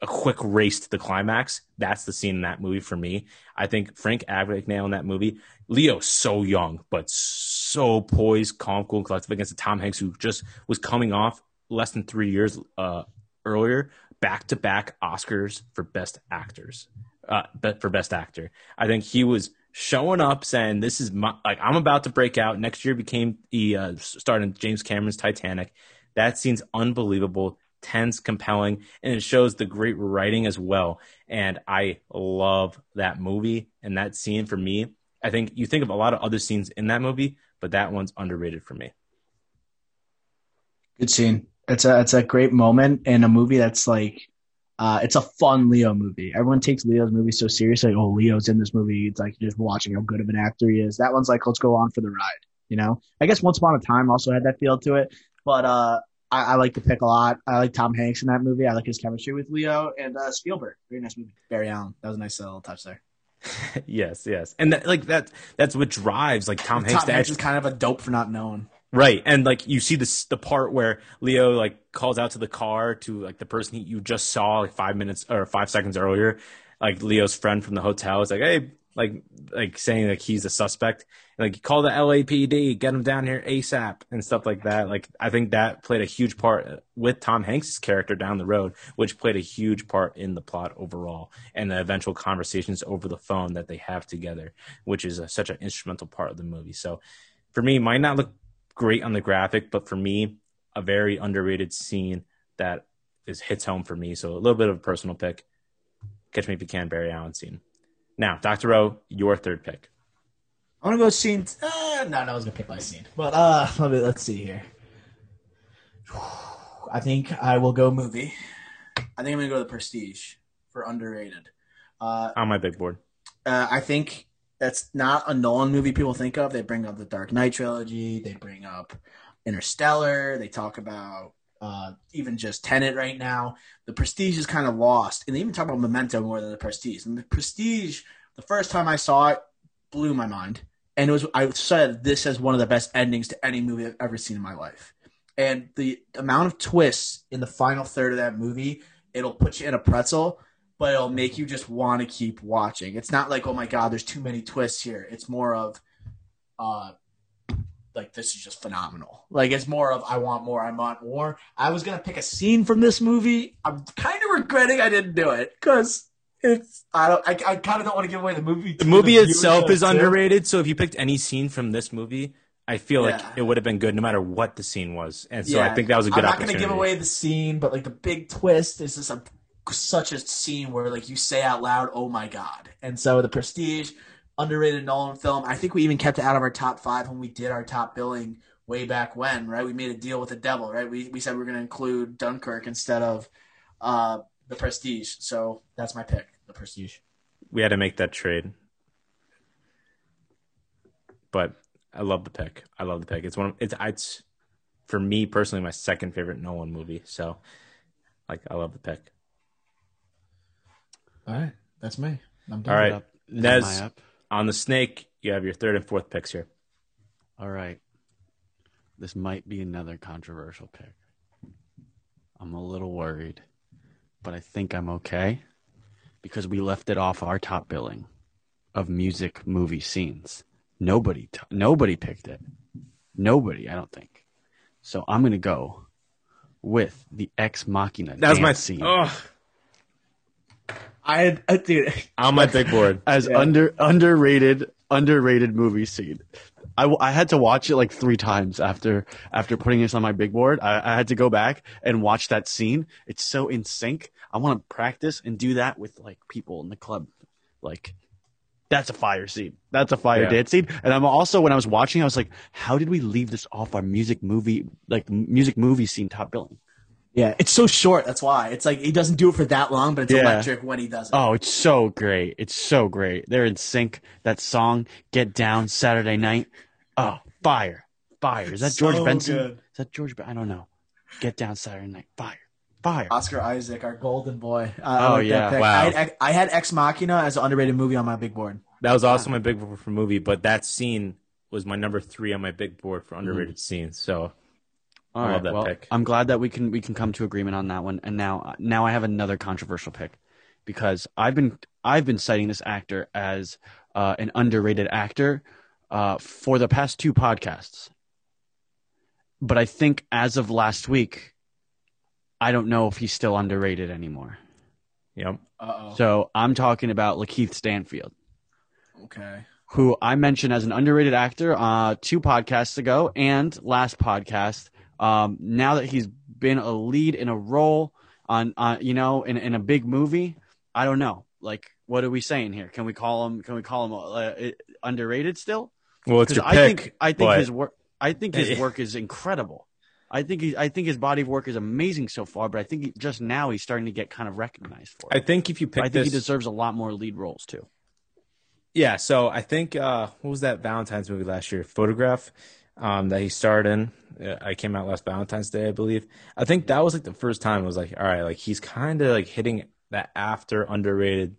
Speaker 3: a quick race to the climax. That's the scene in that movie for me. I think Frank Abagnale in that movie, Leo, so young but so poised, calm, cool, and collective against the Tom Hanks who just was coming off less than three years uh, earlier, back to back Oscars for best actors, uh, for best actor. I think he was showing up saying, "This is my like I'm about to break out." Next year became he uh, in James Cameron's Titanic. That scene's unbelievable, tense, compelling, and it shows the great writing as well. And I love that movie and that scene for me. I think you think of a lot of other scenes in that movie, but that one's underrated for me.
Speaker 1: Good scene. It's a it's a great moment in a movie that's like uh, it's a fun Leo movie. Everyone takes Leo's movie so seriously. Oh, Leo's in this movie. It's like just watching how good of an actor he is. That one's like, let's go on for the ride. You know, I guess Once Upon a Time also had that feel to it. But uh, I, I like the pick a lot. I like Tom Hanks in that movie. I like his chemistry with Leo and uh, Spielberg. Very nice movie. Barry Allen. That was a nice little touch there.
Speaker 3: yes, yes, and that, like that that's what drives like Tom Hanks
Speaker 1: Tom
Speaker 3: to
Speaker 1: Hanks
Speaker 3: actually
Speaker 1: is kind of a dope for not knowing.
Speaker 3: Right, and like you see this the part where Leo like calls out to the car to like the person he, you just saw like five minutes or five seconds earlier, like Leo's friend from the hotel is like, hey, like like saying like he's a suspect, like call the LAPD, get him down here ASAP and stuff like that. Like I think that played a huge part with Tom Hanks' character down the road, which played a huge part in the plot overall and the eventual conversations over the phone that they have together, which is a, such an instrumental part of the movie. So for me, might not look great on the graphic, but for me, a very underrated scene that is hits home for me. So a little bit of a personal pick. Catch Me If You Can, Barry Allen scene. Now, Dr. O, your third pick.
Speaker 1: I'm gonna go scene. Uh, no, no, I was gonna pick my scene. But uh, let me let's see here. I think I will go movie. I think I'm gonna go the Prestige for underrated. Uh,
Speaker 3: On my big board.
Speaker 1: uh, I think that's not a Nolan movie people think of. They bring up the Dark Knight trilogy. They bring up Interstellar. They talk about uh, even just Tenet right now. The Prestige is kind of lost, and they even talk about Memento more than the Prestige. And the Prestige, the first time I saw it, blew my mind, and it was I said this as one of the best endings to any movie I've ever seen in my life. And the amount of twists in the final third of that movie, it'll put you in a pretzel but it'll make you just want to keep watching. It's not like, oh my god, there's too many twists here. It's more of, uh, like this is just phenomenal. Like it's more of I want more, I want more. I was gonna pick a scene from this movie. I'm kind of regretting I didn't do it because it's I don't I, I kind of don't want to give away the movie.
Speaker 3: The movie
Speaker 1: viewers
Speaker 3: itself is
Speaker 1: too.
Speaker 3: underrated. So if you picked any scene from this movie, I feel like
Speaker 1: Yeah.
Speaker 3: it would have been good no matter what the scene was. And so
Speaker 1: Yeah.
Speaker 3: I think that was a good
Speaker 1: I'm not gonna give away the scene, but like the big twist is just a such a scene where like you say out loud, "Oh my god!" And so the Prestige, underrated Nolan film. I think we even kept it out of our top five when we did our top billing way back when, right? We made a deal with the devil, right? We we said we are gonna include Dunkirk instead of uh the Prestige. So that's my pick, the Prestige.
Speaker 3: we had to make that trade. But I love the pick. I love the pick. It's one. Of, it's it's for me personally my second favorite Nolan movie. So, like, I love the pick.
Speaker 1: All right, that's me. I'm done.
Speaker 3: All right,
Speaker 2: Up. Is
Speaker 3: Nez.
Speaker 2: My up?
Speaker 3: on the snake, you have your third and fourth picks here.
Speaker 2: All right. This might be another controversial pick. I'm a little worried, but I think I'm okay because we left it off our top billing of music movie scenes. Nobody, t- nobody picked it. Nobody, I don't think. So I'm gonna go with the Ex Machina.
Speaker 3: That was my
Speaker 2: dance scene
Speaker 3: Oh,
Speaker 1: I, I uh, dude.
Speaker 3: on my big board.
Speaker 2: as
Speaker 1: Yeah.
Speaker 2: under underrated underrated movie scene. I, w- I had to watch it like three times after after putting this on my big board. I, I had to go back and watch that scene. It's so in sync. I want to practice and do that with like people in the club. Like that's a fire scene. That's a fire
Speaker 3: Yeah.
Speaker 2: dance scene. And I'm also when I was watching, I was like, how did we leave this off our music movie like music movie scene top billing?
Speaker 1: Yeah, it's so short. That's why it's like he doesn't do it for that long, but it's
Speaker 2: Yeah.
Speaker 1: electric when he does it.
Speaker 2: Oh, it's so great. It's so great. They're in sync. That song, Get Down, Saturday Night. Oh, fire. Fire. Is that George Benson?
Speaker 1: good.
Speaker 2: Is that George Ben- I don't know. Get Down, Saturday Night. Fire. Fire.
Speaker 1: Oscar Isaac, our golden boy. Uh, I
Speaker 2: Oh,
Speaker 1: like
Speaker 2: yeah.
Speaker 3: Wow.
Speaker 1: I had, I had Ex Machina as an underrated movie on my big board.
Speaker 3: That was also my big board for movie, but that scene was my number three on my big board for underrated scenes. So
Speaker 2: All
Speaker 3: I love
Speaker 2: right.
Speaker 3: that
Speaker 2: well,
Speaker 3: pick.
Speaker 2: I'm glad that we can we can come to agreement on that one. And now now I have another controversial pick because I've been I've been citing this actor as uh, an underrated actor uh, for the past two podcasts. But I think as of last week, I don't know if he's still underrated anymore.
Speaker 3: yep.
Speaker 1: Uh oh.
Speaker 2: So I'm talking about Lakeith Stanfield.
Speaker 1: Okay.
Speaker 2: who I mentioned as an underrated actor uh, two podcasts ago and last podcast. Um, now that he's been a lead in a role on, uh, you know, in, in a big movie, I don't know. Like, what are we saying here? Can we call him? Can we call him uh, underrated still?
Speaker 3: Well, it's your
Speaker 2: I
Speaker 3: pick.
Speaker 2: think I think
Speaker 3: but-
Speaker 2: his work. I think his work is incredible. I think he, I think his body of work is amazing so far, but I think he, just now he's starting to get kind of recognized for It.
Speaker 3: I think if you pick
Speaker 2: I think
Speaker 3: this,
Speaker 2: he deserves a lot more lead roles too.
Speaker 3: Yeah, so I think uh, what was that Valentine's movie last year? Photograph um, that he starred in. Uh, I came out last Valentine's Day, I believe. I think that was like the first time I was like, all right, like he's kind of like hitting that after underrated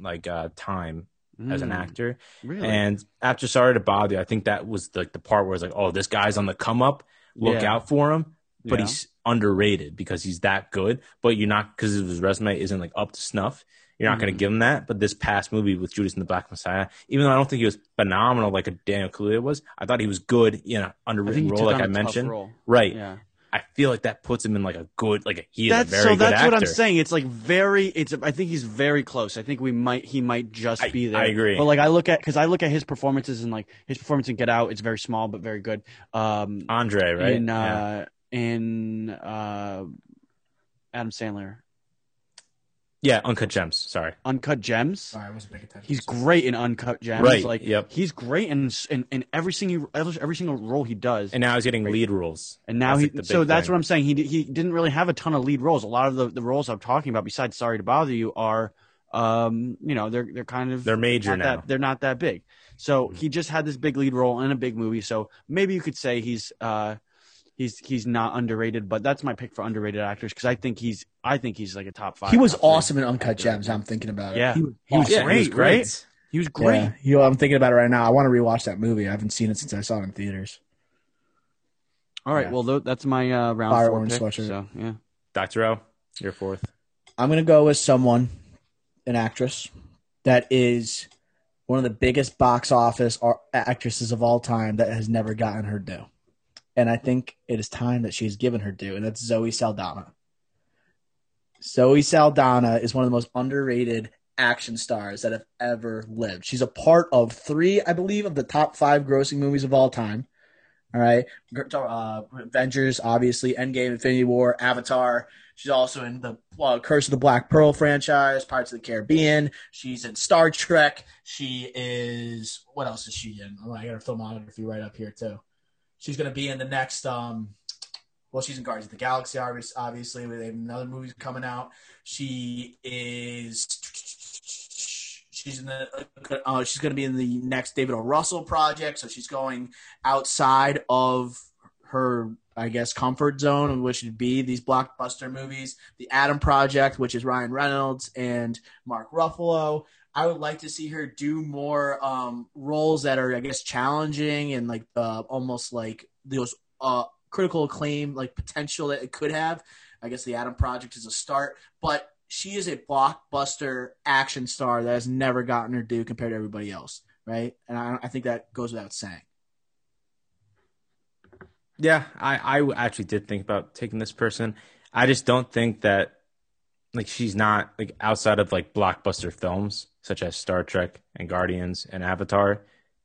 Speaker 3: like uh, time as an
Speaker 2: Mm,
Speaker 3: actor.
Speaker 2: Really?
Speaker 3: And after Sorry to Bother You, I think that was like the part where it's like, oh, this guy's on the come up. Look
Speaker 2: Yeah.
Speaker 3: out for him. But
Speaker 2: Yeah.
Speaker 3: he's underrated because he's that good. But you're not because his resume isn't like up to snuff. You're not going
Speaker 2: Mm-hmm.
Speaker 3: to give him that. But this past movie with Judas and the Black Messiah, even though I don't think he was phenomenal like a Daniel Kaluuya was, I thought he was good in an underwritten role, like I mentioned.
Speaker 2: role.
Speaker 3: Right.
Speaker 2: Yeah.
Speaker 3: I feel like that puts him in like a good, like a, he is
Speaker 2: That's
Speaker 3: a very
Speaker 2: so. That's what I'm saying. It's like very. It's. I think he's very close. I think we might. He might just
Speaker 3: I-
Speaker 2: be there.
Speaker 3: I agree.
Speaker 2: But like I look at because I look at his performances and like his performance in Get Out. It's very small but very good. Um,
Speaker 3: Andre, right?
Speaker 2: in
Speaker 3: Yeah.
Speaker 2: uh, in uh, Adam Sandler,
Speaker 3: yeah, Uncut Gems. Sorry.
Speaker 2: Uncut Gems.
Speaker 1: Sorry, I wasn't paying attention.
Speaker 2: He's great in Uncut Gems.
Speaker 3: Right,
Speaker 2: Like
Speaker 3: yep.
Speaker 2: he's great in in, in every single every, every single role he does.
Speaker 3: And now he's getting lead roles.
Speaker 2: And now
Speaker 3: That's,
Speaker 2: he,
Speaker 3: like,
Speaker 2: so
Speaker 3: big
Speaker 2: that's
Speaker 3: thing.
Speaker 2: what I'm saying. He he didn't really have a ton of lead roles. A lot of the, the roles I'm talking about, besides Sorry to Bother You, are, um, you know, they're they're kind of
Speaker 3: They're major
Speaker 2: not
Speaker 3: now.
Speaker 2: That, they're not that big. So he just had this big lead role in a big movie. So maybe you could say he's uh, he's he's not underrated. But that's my pick for underrated actors because I think he's I think he's like a top five.
Speaker 1: He was awesome in Uncut Gems. I'm thinking about it.
Speaker 2: Yeah.
Speaker 1: he was,
Speaker 2: He was
Speaker 1: awesome.
Speaker 3: Yeah, he was
Speaker 2: great, right? He was great.
Speaker 1: Yeah, you know, I'm thinking about it right now. I want to rewatch that movie. I haven't seen it since I saw it in theaters.
Speaker 2: All right,
Speaker 1: Yeah.
Speaker 2: well that's my uh, round
Speaker 1: Fire
Speaker 2: four
Speaker 1: orange
Speaker 2: pick.
Speaker 1: sweatshirt.
Speaker 2: So yeah,
Speaker 3: Dr. O, you're fourth.
Speaker 1: I'm gonna go with someone, an actress that is one of the biggest box office actresses of all time that has never gotten her due. And I think it is time that she's given her due, and that's Zoe Saldana. Zoe Saldana is one of the most underrated action stars that have ever lived. She's a part of three, I believe, of the top five grossing movies of all time. All right, uh, Avengers, obviously, Endgame, Infinity War, Avatar. She's also in the uh, Curse of the Black Pearl franchise, Pirates of the Caribbean. She's in Star Trek. She is what else is she in? Oh, I got her filmography right up here too. She's gonna be in the next. um Well, she's in Guardians of the Galaxy, obviously. They have another movie coming out. She is. She's in the. Uh, she's going to be in the next David O. Russell project, so she's going outside of her, I guess, comfort zone, which would be these blockbuster movies. The Adam Project, which is Ryan Reynolds and Mark Ruffalo. I would like to see her do more um, roles that are, I guess, challenging and like uh, almost like those uh, critical acclaim, like potential that it could have. I guess the Adam Project is a start, but she is a blockbuster action star that has never gotten her due compared to everybody else, right? And I, I think that goes without saying.
Speaker 3: Yeah, I, I actually did think about taking this person. I just don't think that like she's not like outside of like blockbuster films such as Star Trek and Guardians and Avatar,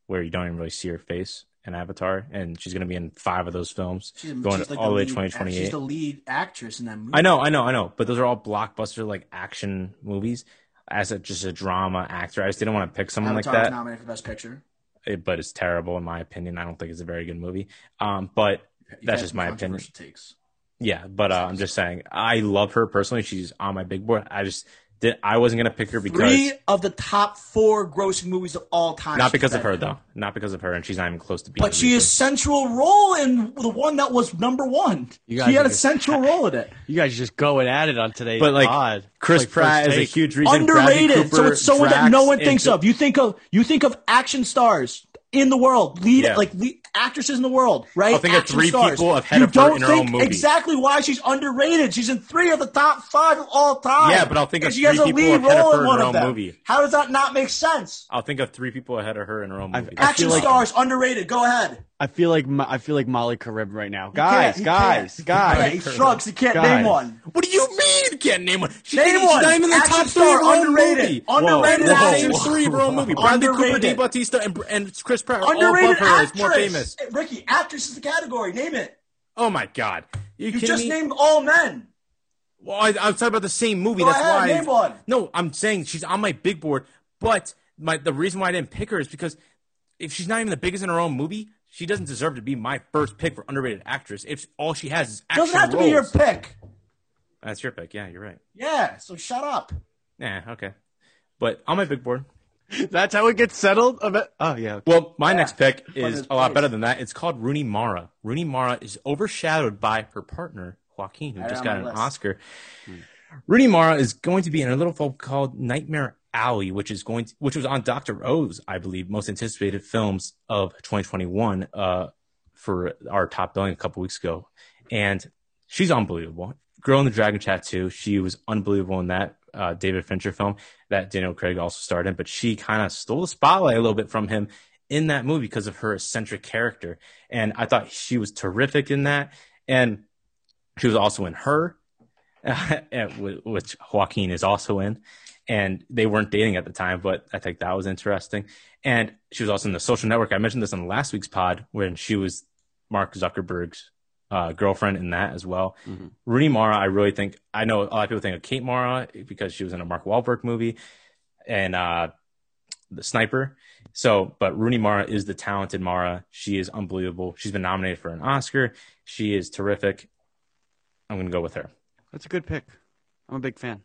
Speaker 3: where you don't even really see her face in Avatar, and she's gonna be in five of those films
Speaker 1: She's,
Speaker 3: going
Speaker 1: she's like
Speaker 3: all the way to twenty twenty
Speaker 1: She's the lead actress in that movie.
Speaker 3: I know, I know, I know, but those are all blockbuster like action movies. As a, just a drama actor, I just didn't want to pick someone
Speaker 1: Avatar
Speaker 3: like that.
Speaker 1: nominated for Best Picture.
Speaker 3: It- but it's terrible in my opinion. I don't think it's a very good movie. Um, but
Speaker 1: You've
Speaker 3: That's just my opinion.
Speaker 1: Takes.
Speaker 3: Yeah, but uh, I'm just saying, I love her personally. She's on my big board. I just did. I wasn't gonna pick her because
Speaker 1: Three of the top four grossing movies of all time.
Speaker 3: not because of her though. Not because of her, and she's not even close to being.
Speaker 1: But she is central role in the one that was number one.
Speaker 2: You guys
Speaker 1: She had
Speaker 2: are
Speaker 1: a
Speaker 2: just-
Speaker 1: central role in it.
Speaker 2: You guys just going at it on today's
Speaker 3: But like
Speaker 2: pod.
Speaker 3: Chris
Speaker 2: like
Speaker 3: Pratt is a huge reason. Bradley
Speaker 1: Underrated. so it's someone that no one thinks
Speaker 3: Jo-
Speaker 1: of. You think of you think of action stars in the world, lead
Speaker 3: Yeah.
Speaker 1: like lead, actresses in the world, right?
Speaker 3: I'll think of three
Speaker 1: stars.
Speaker 3: people ahead
Speaker 1: you
Speaker 3: of her
Speaker 1: don't
Speaker 3: in her
Speaker 1: think
Speaker 3: own movie.
Speaker 1: exactly why she's underrated. She's in three of the top five of all time.
Speaker 3: Yeah, but I'll think
Speaker 1: And
Speaker 3: of
Speaker 1: she has
Speaker 3: three
Speaker 1: a
Speaker 3: people
Speaker 1: lead
Speaker 3: ahead of
Speaker 1: role
Speaker 3: her
Speaker 1: in
Speaker 3: in
Speaker 1: one
Speaker 3: her
Speaker 1: of
Speaker 3: own
Speaker 1: them.
Speaker 3: movie.
Speaker 1: How does that not make sense?
Speaker 3: I'll think of three people ahead of her in her own movie.
Speaker 2: I
Speaker 3: That's
Speaker 1: Action
Speaker 2: like-
Speaker 1: stars underrated. Go ahead.
Speaker 2: I feel like I feel like Molly Carib right now.
Speaker 1: can't-
Speaker 2: Guys,
Speaker 1: he
Speaker 2: guys,
Speaker 1: can't.
Speaker 2: guys.
Speaker 1: Yeah, he shrugs. He can't
Speaker 2: Guys.
Speaker 1: name one.
Speaker 3: What do you mean? Can't name one. She
Speaker 1: Name one.
Speaker 3: She's not even the
Speaker 1: Action
Speaker 3: top
Speaker 1: star,
Speaker 3: three of her
Speaker 1: underrated.
Speaker 3: movie.
Speaker 1: Underrated
Speaker 3: Whoa,
Speaker 1: actress.
Speaker 3: Names three of her own movie. Bradley Cooper,
Speaker 1: Underrated.
Speaker 3: Dave Bautista, and, and Chris Pratt are all
Speaker 1: Underrated
Speaker 3: above her. Is
Speaker 1: actress.
Speaker 3: more famous.
Speaker 1: Hey, Ricky, actress is the category. Name it.
Speaker 3: Oh my god! You,
Speaker 1: You just
Speaker 3: me?
Speaker 1: named all men.
Speaker 3: Well, I, I'm talking about the same movie.
Speaker 1: Go
Speaker 3: That's
Speaker 1: ahead,
Speaker 3: why.
Speaker 1: name one.
Speaker 3: No, I'm saying she's on my big board, but my the reason why I didn't pick her is because if she's not even the biggest in her own movie, she doesn't deserve to be my first pick for underrated actress. If all she has is action
Speaker 1: Doesn't have to be your pick.
Speaker 3: That's your pick. Yeah, you're right.
Speaker 1: Yeah. So shut up.
Speaker 3: Yeah, okay. But on my big board.
Speaker 2: That's how it gets settled. I bet- Oh yeah. okay.
Speaker 3: Well, my next pick is a lot
Speaker 1: face.
Speaker 3: better than that. It's called Rooney Mara. Rooney Mara is overshadowed by her partner Joaquin, who
Speaker 1: Right
Speaker 3: just got an
Speaker 1: list.
Speaker 3: Oscar. Hmm. Rooney Mara is going to be in a little film called Nightmare Alley, which is going to, which was on Doctor O's, I believe, most anticipated films of 2021 uh, for our top billing a couple weeks ago, and she's unbelievable. Girl in the Dragon Tattoo, she was unbelievable in that uh, David Fincher film that Daniel Craig also starred in, but she kind of stole the spotlight a little bit from him in that movie because of her eccentric character, and I thought she was terrific in that, and she was also in her, which Joaquin is also in. And they weren't dating at the time, but I think that was interesting. And she was also in the social network. I mentioned this on last week's pod when she was Mark Zuckerberg's uh, girlfriend in that as well.
Speaker 2: Mhm.
Speaker 3: Rooney Mara, I really think, I know a lot of people think of Kate Mara because she was in a Mark Wahlberg movie and uh, The Sniper. So, but Rooney Mara is the talented Mara. She is unbelievable. She's been nominated for an Oscar. She is terrific. I'm going to go with her.
Speaker 2: That's a good pick. I'm a big fan.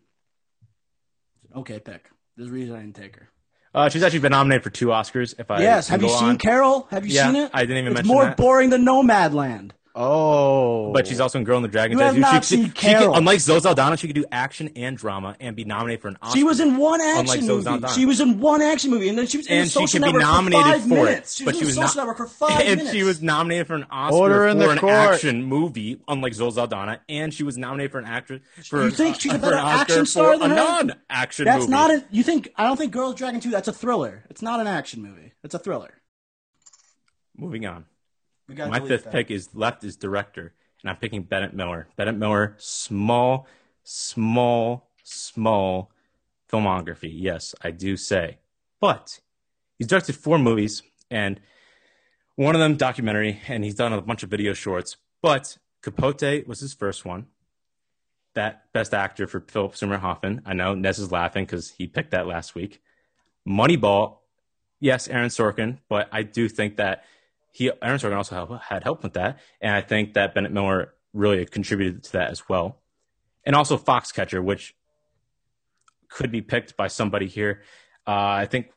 Speaker 1: Okay, pick. There's a reason I didn't take her.
Speaker 3: Uh, she's actually been nominated for two Oscars. If I
Speaker 1: yes. Have you seen
Speaker 3: on.
Speaker 1: Carol? Have you
Speaker 3: Yeah,
Speaker 1: seen it?
Speaker 3: I didn't even
Speaker 1: it's
Speaker 3: mention
Speaker 1: more
Speaker 3: that.
Speaker 1: boring than Nomadland.
Speaker 2: Oh,
Speaker 3: But she's oh. also in Girl in the Dragon.
Speaker 1: You have not
Speaker 3: she,
Speaker 1: seen
Speaker 3: she, she can, unlike Zoe Saldana, she could do action and drama and be nominated for an Oscar.
Speaker 1: She was in one action movie.
Speaker 3: Saldana.
Speaker 1: She was in one action movie, and then she was in
Speaker 3: and
Speaker 1: the
Speaker 3: she
Speaker 1: Social Network
Speaker 3: nominated
Speaker 1: for five
Speaker 3: for
Speaker 1: minutes.
Speaker 3: it.
Speaker 1: She was
Speaker 3: she
Speaker 1: in
Speaker 3: was
Speaker 1: the Social Network for five
Speaker 3: and
Speaker 1: minutes.
Speaker 3: she was nominated for an Oscar
Speaker 2: Order
Speaker 3: for an
Speaker 2: court.
Speaker 3: action movie, unlike Zoe Saldana, and she was nominated for an actress for
Speaker 1: You think she's a better
Speaker 3: an
Speaker 1: action star than
Speaker 3: a
Speaker 1: her?
Speaker 3: non-action
Speaker 1: That's
Speaker 3: movie.
Speaker 1: not a. You think? I don't think Girls Dragon Two. That's a thriller. It's not an action movie. It's a thriller.
Speaker 3: Moving on.
Speaker 5: We gotta
Speaker 3: My fifth
Speaker 5: that.
Speaker 3: pick is left is director, and I'm picking Bennett Miller. Bennett Miller, small, small, small filmography. Yes, I do say, but he's directed four movies, and one of them documentary, and he's done a bunch of video shorts. But Capote was his first one. That best actor for Philip Seymour Hoffman. I know Nez is laughing because he picked that last week. Moneyball, yes, Aaron Sorkin, but I do think that he Aaron Sorkin also help, had help with that, and I think that Bennett Miller really contributed to that as well. And also Foxcatcher, which could be picked by somebody here. Uh, I think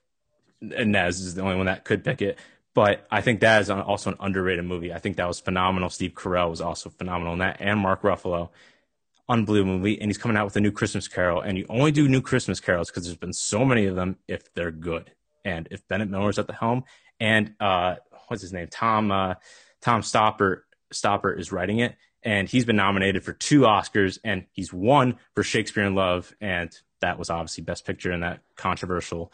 Speaker 3: Nez is the only one that could pick it, but I think that is also an underrated movie. I think that was phenomenal. Steve Carell was also phenomenal in that, and Mark Ruffalo. Unbelievable movie, and he's coming out with a new Christmas Carol. And you only do new Christmas carols because there's been so many of them if they're good. And if Bennett Miller's at the helm, and uh, what's his name, Tom uh, Tom Stoppard Stoppard is writing it, and he's been nominated for two Oscars, and he's won for Shakespeare in Love, and that was obviously Best Picture in that controversial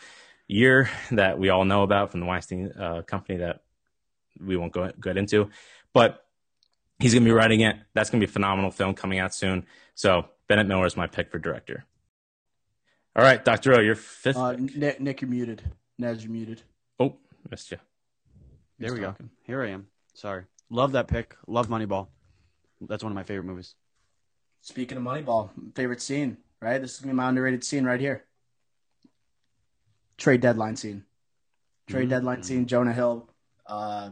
Speaker 3: year that we all know about from the Weinstein uh, company that we won't go get into, but he's going to be writing it. That's going to be a phenomenal film coming out soon. So Bennett Miller is my pick for director. All right, Doctor O, your fifth.
Speaker 1: Uh. Nick, Nick, you're muted. Nez, you're muted.
Speaker 3: Oh, missed you.
Speaker 2: There we go. Here I am. Sorry. Love that pick. Love Moneyball. That's one of my favorite movies.
Speaker 1: Speaking of Moneyball, favorite scene, right? This is gonna be my underrated scene right here. Trade deadline scene. Trade
Speaker 2: Mhm.
Speaker 1: deadline scene. Jonah Hill, uh,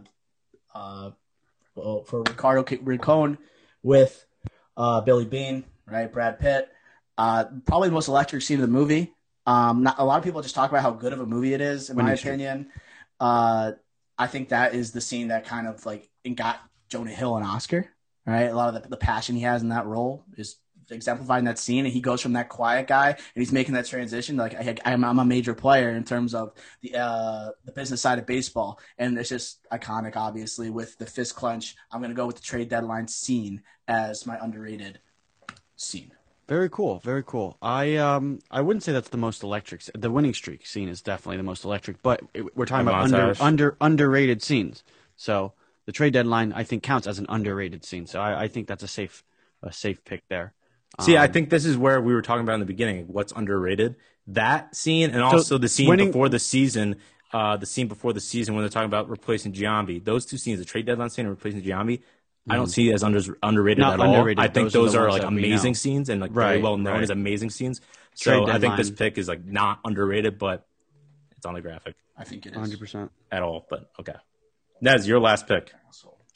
Speaker 1: uh, well, for Ricardo K- Rincon with uh, Billy Beane, right? Brad Pitt. Uh, probably the most electric scene of the movie. Um, not a lot of people just talk about how good of a movie it is. In my opinion, uh, I think that is the scene that kind of like got Jonah Hill an Oscar. Right, a lot of the, the passion he has in that role is exemplified in that scene, and he goes from that quiet guy and he's making that transition. Like I, I'm, I'm a major player in terms of the uh, the business side of baseball, and it's just iconic. Obviously, with the fist clench, I'm going to go with the trade deadline scene as my underrated scene.
Speaker 2: Very cool. Very cool. I um I wouldn't say that's the most electric. The winning streak scene is definitely the most electric, but we're talking about under, under underrated scenes. So the trade deadline I think counts as an underrated scene. So I, I think that's a safe a safe pick there.
Speaker 3: See, I
Speaker 2: Um,
Speaker 3: think this is where we were talking about in the beginning. What's underrated? That scene, and also the scene
Speaker 2: winning-
Speaker 3: before the season. Uh, the scene before the season when they're talking about replacing Giambi. Those two scenes, the trade deadline scene and replacing Giambi, I don't mm. see it as under, underrated.
Speaker 2: Not
Speaker 3: at all.
Speaker 2: underrated.
Speaker 3: I think
Speaker 2: Those are
Speaker 3: those
Speaker 2: the
Speaker 3: are, like amazing scenes and like very
Speaker 2: Right,
Speaker 3: well known
Speaker 2: right.
Speaker 3: as amazing scenes. So
Speaker 2: Trade
Speaker 3: I think this pick is like not underrated, but it's on the graphic
Speaker 1: I think it is.
Speaker 2: 100%.
Speaker 3: at all. But okay, Nez, your last pick.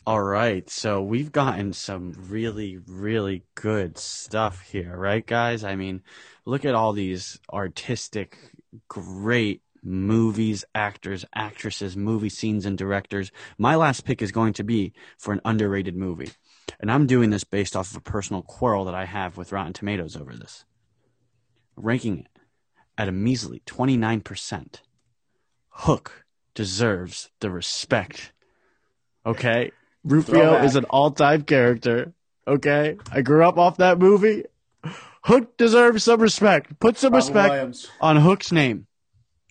Speaker 2: All right, so we've gotten some really, really good stuff here, right, guys? I mean, look at all these artistic, great movies, actors, actresses, movie scenes, and directors. My last pick is going to be for an underrated movie. And I'm doing this based off of a personal quarrel that I have with Rotten Tomatoes over this. Ranking it at a measly 29%. Hook deserves the respect. Okay? Rufio is an all-time character. Okay? I grew up off that movie. Hook deserves some respect. Put some
Speaker 1: Robin
Speaker 2: respect
Speaker 1: Williams.
Speaker 2: on Hook's name.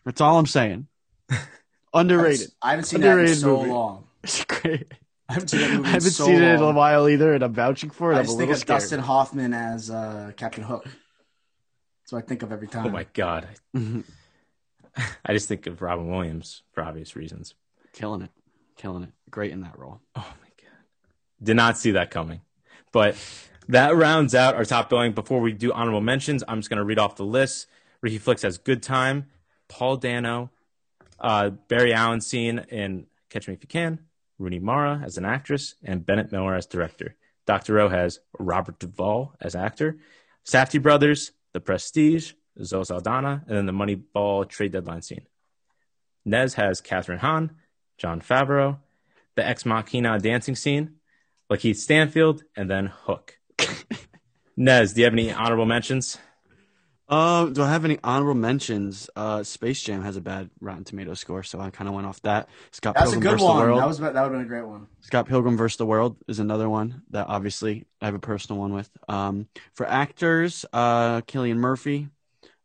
Speaker 2: That's all I'm saying. Underrated.
Speaker 1: I haven't seen that in
Speaker 2: Underrated
Speaker 1: so
Speaker 2: movie.
Speaker 1: long.
Speaker 2: It's great.
Speaker 1: I haven't seen that movie
Speaker 2: I haven't
Speaker 1: so
Speaker 2: seen it in a
Speaker 1: long.
Speaker 2: while either, and I'm vouching for it.
Speaker 1: I
Speaker 2: I'm a
Speaker 1: just think
Speaker 2: little
Speaker 1: of
Speaker 2: scared.
Speaker 1: Dustin Hoffman as uh, Captain Hook. That's what I think of every time.
Speaker 3: Oh my god,
Speaker 2: Mhm.
Speaker 3: I just think of Robin Williams for obvious reasons.
Speaker 2: Killing it. Killing it. Great in that role.
Speaker 3: Oh my god. Did not see that coming. But that rounds out our top billing. Before we do honorable mentions, I'm just going to read off the list. Ricky Flicks has Good Time, Paul Dano, uh, Barry Allen scene in Catch Me If You Can, Rooney Mara as an actress, and Bennett Miller as director. Dr. O has Robert Duvall as actor, Safdie Brothers, The Prestige, Zoe Saldana, and then the Moneyball trade deadline scene. Nez has Kathryn Hahn, Jon Favreau, the Ex Machina dancing scene, Lakeith Stanfield, and then Hook. Nez, do you have any honorable mentions?
Speaker 2: Um, do I have any honorable mentions? Uh, Space Jam has a bad Rotten Tomato score, so I kind of went off that. Scott
Speaker 1: That's a
Speaker 2: Pilgrim
Speaker 1: good
Speaker 2: versus
Speaker 1: one.
Speaker 2: the World.
Speaker 1: That was that would have been a great one.
Speaker 2: Scott Pilgrim versus the World is another one that obviously I have a personal one with. Um, for actors, uh, Cillian Murphy.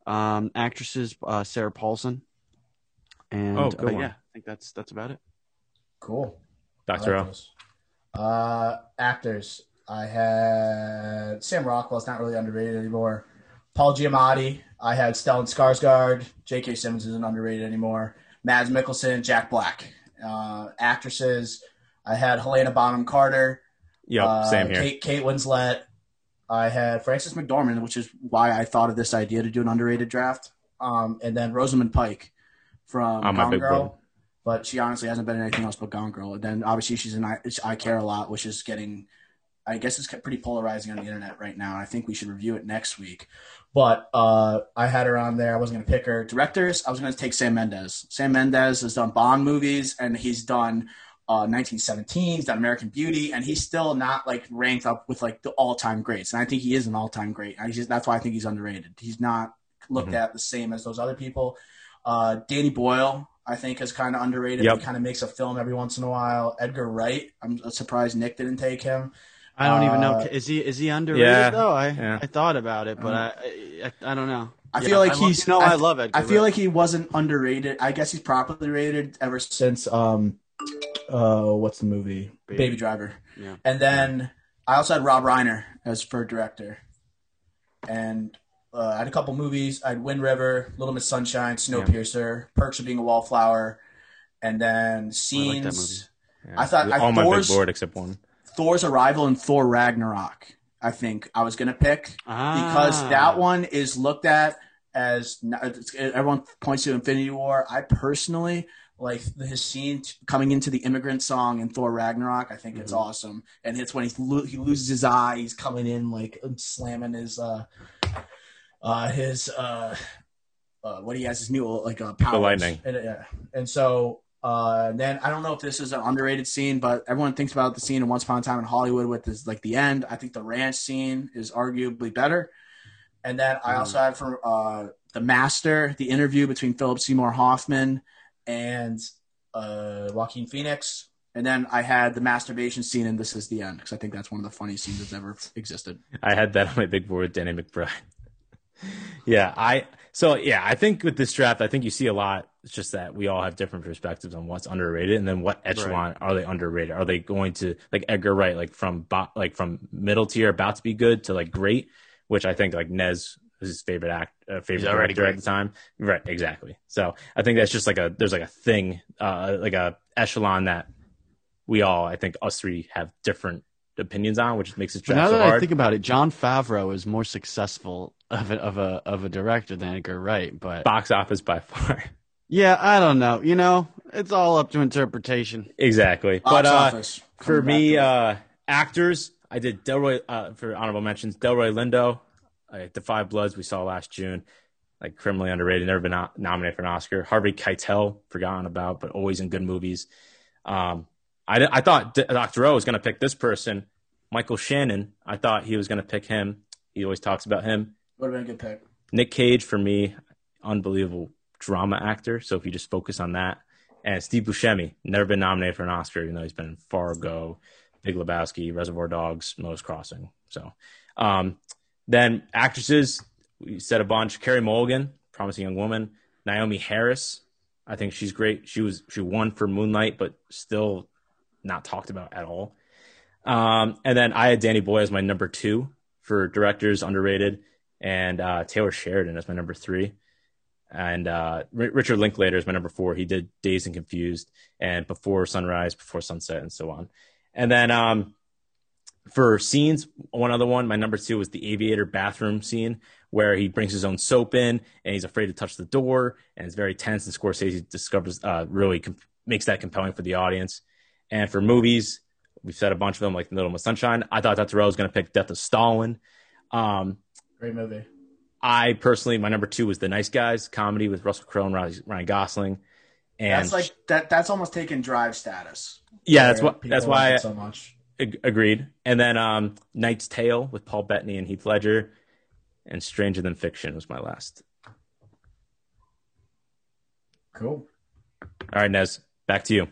Speaker 2: Um, actresses, uh, Sarah Paulson. And
Speaker 3: Oh, good
Speaker 2: uh,
Speaker 3: one.
Speaker 2: yeah, I think that's that's about it.
Speaker 1: Cool.
Speaker 3: Dr.
Speaker 1: I
Speaker 3: O.
Speaker 1: like those. Uh, actors. I had Sam Rockwell. Rockwell's not really underrated anymore. Paul Giamatti. I had Stellan Skarsgård. J.K. Simmons isn't underrated anymore. Mads Mikkelsen, Jack Black. Uh, actresses. I had Helena Bonham Carter.
Speaker 3: Yep,
Speaker 1: uh,
Speaker 3: same here.
Speaker 1: Kate, Kate Winslet. I had Frances McDormand, which is why I thought of this idea to do an underrated draft. Um, and then Rosamund Pike from
Speaker 3: Oh,
Speaker 1: Gone Girl.
Speaker 3: brother.
Speaker 1: But she honestly hasn't been in anything else but Gone Girl. And then obviously she's in I, I Care a Lot, which is getting, I guess it's pretty polarizing on the internet right now. I think we should review it next week. But uh, I had her on there. I wasn't going to pick her. Directors, I was going to take Sam Mendes. Sam Mendes has done Bond movies and he's done uh, 1917. He's done American Beauty, and he's still not like ranked up with like the all-time greats. And I think he is an all-time great. I just, that's why I think he's underrated. He's not looked
Speaker 3: Mhm.
Speaker 1: at the same as those other people. Uh, Danny Boyle, I think, is kind of underrated.
Speaker 3: Yep.
Speaker 1: He kind of makes a film every once in a while. Edgar Wright, I'm surprised Nick didn't take him.
Speaker 2: I don't even know.
Speaker 1: Uh,
Speaker 2: Is he is he underrated
Speaker 3: yeah,
Speaker 2: though? I
Speaker 3: yeah.
Speaker 2: I thought about it, but
Speaker 1: Uh,
Speaker 2: I, I I don't know.
Speaker 1: I
Speaker 2: Yeah,
Speaker 1: feel like
Speaker 2: I
Speaker 1: he's.
Speaker 2: you know
Speaker 1: I,
Speaker 2: I, love Edgar.
Speaker 1: I feel
Speaker 2: Wright.
Speaker 1: like he wasn't underrated. I guess he's properly rated ever since um, uh, what's the movie?
Speaker 2: Baby.
Speaker 1: Baby, Driver.
Speaker 2: Yeah.
Speaker 1: And then I also had Rob Reiner as for director, and uh, I had a couple movies. I had Wind River, Little Miss Sunshine, Snowpiercer, Perks of Being a Wallflower, and then
Speaker 2: I like
Speaker 1: Scenes.
Speaker 2: that movie.
Speaker 3: Yeah.
Speaker 1: I thought- I-
Speaker 3: all my big
Speaker 1: Thor's-
Speaker 3: board except one.
Speaker 1: Thor's Arrival and Thor Ragnarok. I think I was gonna pick because
Speaker 2: Ah.
Speaker 1: that one is looked at as everyone points to Infinity War. I personally like his scene t- coming into the immigrant song in Thor Ragnarok. I think it's
Speaker 2: Mhm.
Speaker 1: awesome, and it's when he lo- he loses his eye. He's coming in like slamming his uh uh his uh. Uh, what he has his new like uh, powers.
Speaker 3: lightning.
Speaker 1: and, uh, and so uh, then I don't know if this is an underrated scene, but everyone thinks about the scene in Once Upon a Time in Hollywood with this like the end. I think the ranch scene is arguably better. And then I also had from uh, the Master, the interview between Philip Seymour Hoffman and uh, Joaquin Phoenix. And then I had the masturbation scene in This Is the End because I think that's one of the funniest scenes that's ever existed.
Speaker 3: I had that on my big board, Danny McBride. yeah, I so yeah, I think with this draft, I think you see a lot. It's just that we all have different perspectives on what's underrated, and then what echelon are they underrated? Are they going to like Edgar Wright, like from bo- like from middle tier, about to be good to like great? Which I think like Nez was his favorite act, uh, favorite
Speaker 2: He's already
Speaker 3: director at the time. Right, exactly. So I think that's just like a there's like a thing, uh, like a echelon that we all, I think us three have different opinions on, which makes it
Speaker 2: But
Speaker 3: draft
Speaker 2: now
Speaker 3: so
Speaker 2: that I think about it, Jon Favreau is more successful of a, of a of a director than Edgar Wright. But
Speaker 3: box office by far.
Speaker 2: yeah, I don't know. You know, it's all up to interpretation.
Speaker 3: exactly.
Speaker 1: Box
Speaker 3: but uh, for me, uh, actors, I did Delroy uh, for honorable mentions. Delroy Lindo, uh, The Five Bloods we saw last June, like criminally underrated, never been no- nominated for an Oscar. Harvey Keitel, forgotten about, but always in good movies. Um, I, I thought D- Dr. O was going to pick this person, Michael Shannon. I thought he was going to pick him. He always talks about him.
Speaker 1: Would have been a good pick.
Speaker 3: Nick Cage for me, unbelievable drama actor. So if you just focus on that, and Steve Buscemi, never been nominated for an Oscar, even though he's been in Fargo, Big Lebowski, Reservoir Dogs, Moe's Crossing. So um, then actresses, we said a bunch. Carey Mulligan, Promising Young Woman. Naomie Harris, I think she's great. She was she won for Moonlight, but still not talked about at all. Um, and then I had Danny Boy as my number two for directors underrated and uh, Taylor Sheridan as my number three. And uh, R- Richard Linklater is my number four. He did Dazed and Confused and Before Sunrise, Before Sunset, and so on. And then um, for scenes, one other one, my number two was the aviator bathroom scene where he brings his own soap in and he's afraid to touch the door and it's very tense. And Scorsese discovers uh, really com- makes that compelling for the audience. And for movies, we've said a bunch of them like The Little Miss Sunshine. I thought Dr. O was going to pick Death of Stalin. Um,
Speaker 1: Great movie.
Speaker 3: I personally, my number two was The Nice Guys comedy with Russell Crowe and Ryan Ryan Gosling. And
Speaker 1: that's like that. That's almost taken drive status.
Speaker 3: yeah, that's
Speaker 1: Where
Speaker 3: what
Speaker 1: people
Speaker 3: that's
Speaker 1: like
Speaker 3: why
Speaker 1: it so much.
Speaker 3: Agreed. And then um, Knight's Tale with Paul Bettany and Heath Ledger, and Stranger Than Fiction was my last.
Speaker 5: Cool.
Speaker 3: All right, Nez, back to you.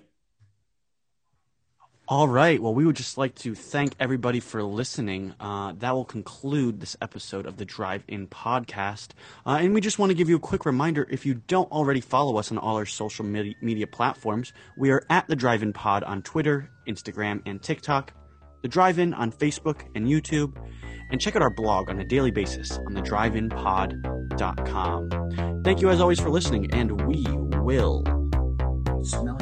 Speaker 2: All right. Well, we would just like to thank everybody for listening. Uh, that will conclude this episode of the Drive In podcast. Uh, and we just want to give you a quick reminder if you don't already follow us on all our social media, platforms, we are at the Drive In Pod on Twitter, Instagram, and TikTok, the Drive In on Facebook and YouTube, and check out our blog on a daily basis on the driveinpod.com. Thank you as always for listening, and we will
Speaker 5: Smell